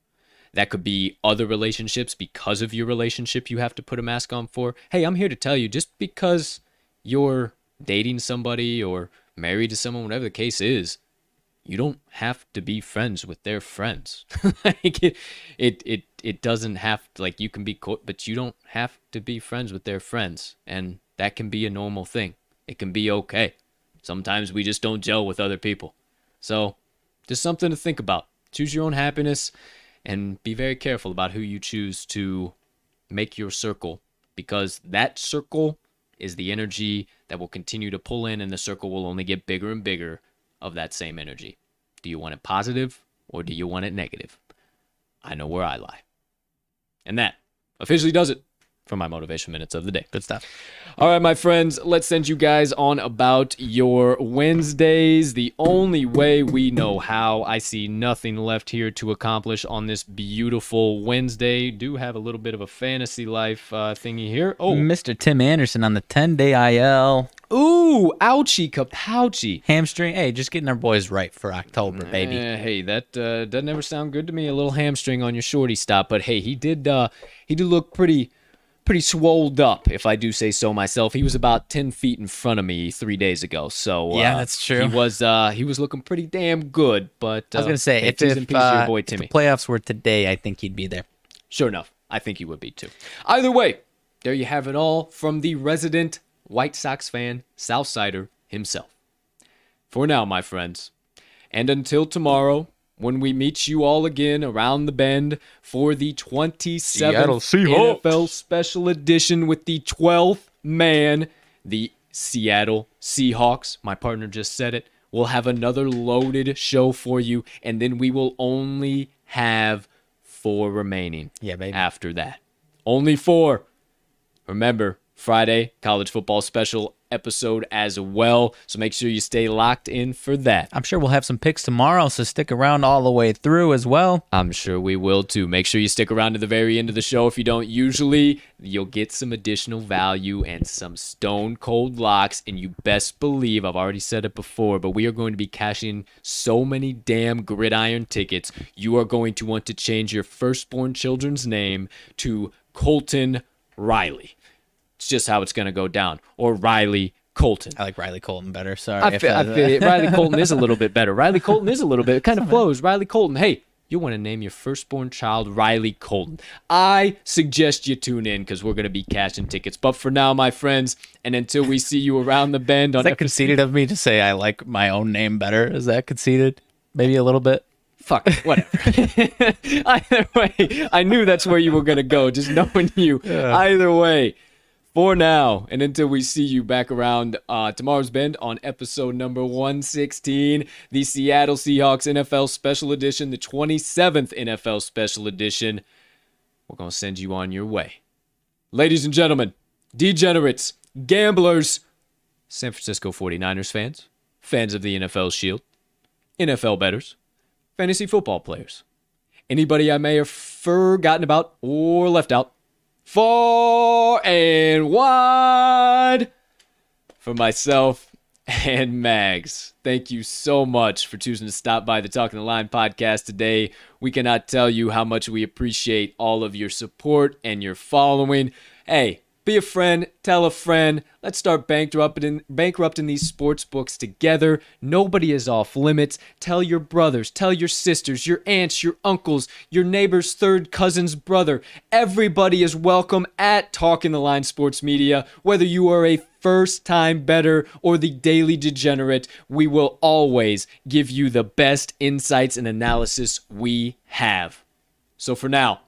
That could be other relationships because of your relationship you have to put a mask on for. Hey, I'm here to tell you just because you're dating somebody or married to someone, whatever the case is, you don't have to be friends with their friends. like it, it, it, it doesn't have to, like you can be, co- but you don't have to be friends with their friends. And that can be a normal thing. It can be okay. Sometimes we just don't gel with other people. So just something to think about. Choose your own happiness and be very careful about who you choose to make your circle because that circle is the energy that will continue to pull in and the circle will only get bigger and bigger of that same energy. Do you want it positive or do you want it negative? I know where I lie. And that officially does it for my motivation minutes of the day. Good stuff. All right, my friends, let's send you guys on about your Wednesdays the only way we know how. I see nothing left here to accomplish on this beautiful Wednesday. Do have a little bit of a fantasy life uh, thingy here. Oh, Mr. Tim Anderson on the 10 day IL ooh, ouchie kapouchie. hamstring. Hey, just getting our boys right for October, baby. Eh, hey, that uh, doesn't ever sound good to me. A little hamstring on your shorty stop, but hey, he did. Uh, he did look pretty, pretty swolled up, if I do say so myself. He was about ten feet in front of me three days ago, so uh, Yeah, that's true. He was. Uh, he was looking pretty damn good. But uh, I was gonna say hey, if, if, P's to uh, your boy if the playoffs were today, I think he'd be there. Sure enough, I think he would be too. Either way, there you have it all from the resident White Sox fan, Southsider himself. For now, my friends, and until tomorrow, when we meet you all again around the bend for the 27th NFL Special Edition with the 12th man, the Seattle Seahawks. My partner just said it. We'll have another loaded show for you, and then we will only have four remaining Yeah, baby. after that. Only four. Remember, Friday, college football special episode as well. So make sure you stay locked in for that. I'm sure we'll have some picks tomorrow, so stick around all the way through as well. I'm sure we will too. Make sure you stick around to the very end of the show. If you don't, usually you'll get some additional value and some stone cold locks. And you best believe, I've already said it before, but we are going to be cashing so many damn gridiron tickets. You are going to want to change your firstborn children's name to Colton Riley. It's just how it's going to go down. Or Riley Colton. I like Riley Colton better. Sorry. I feel, uh, I that- feel Riley Colton is a little bit better. Riley Colton is a little bit. It kind of flows. Riley Colton. Hey, you'll want to name your firstborn child Riley Colton. I suggest you tune in because we're going to be cashing tickets. But for now, my friends, and until we see you around the bend on Is that conceited of me to say I like my own name better? Is that conceited? Maybe a little bit. Fuck, whatever. Either way, I knew that's where you were going to go, just knowing you. Either way, for now, and until we see you back around uh, tomorrow's bend on episode number 116, the Seattle Seahawks NFL Special Edition, the 27th NFL Special Edition, we're going to send you on your way. Ladies and gentlemen, degenerates, gamblers, San Francisco 49ers fans, fans of the NFL Shield, NFL betters, fantasy football players, anybody I may have forgotten about or left out, far and wide for myself and Mags. Thank you so much for choosing to stop by the Talking the Line podcast today. We cannot tell you how much we appreciate all of your support and your following. Hey, be a friend, tell a friend. Let's start bankrupting, bankrupting these sports books together. Nobody is off limits. Tell your brothers, tell your sisters, your aunts, your uncles, your neighbor's third cousin's brother. Everybody is welcome at Talking the Line Sports Media. Whether you are a first time better or the daily degenerate, we will always give you the best insights and analysis we have. So for now,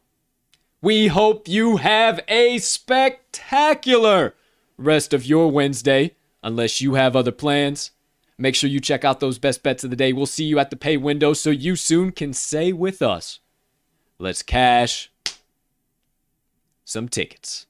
we hope you have a spectacular rest of your Wednesday, unless you have other plans. Make sure you check out those best bets of the day. We'll see you at the pay window so you soon can say with us, let's cash some tickets.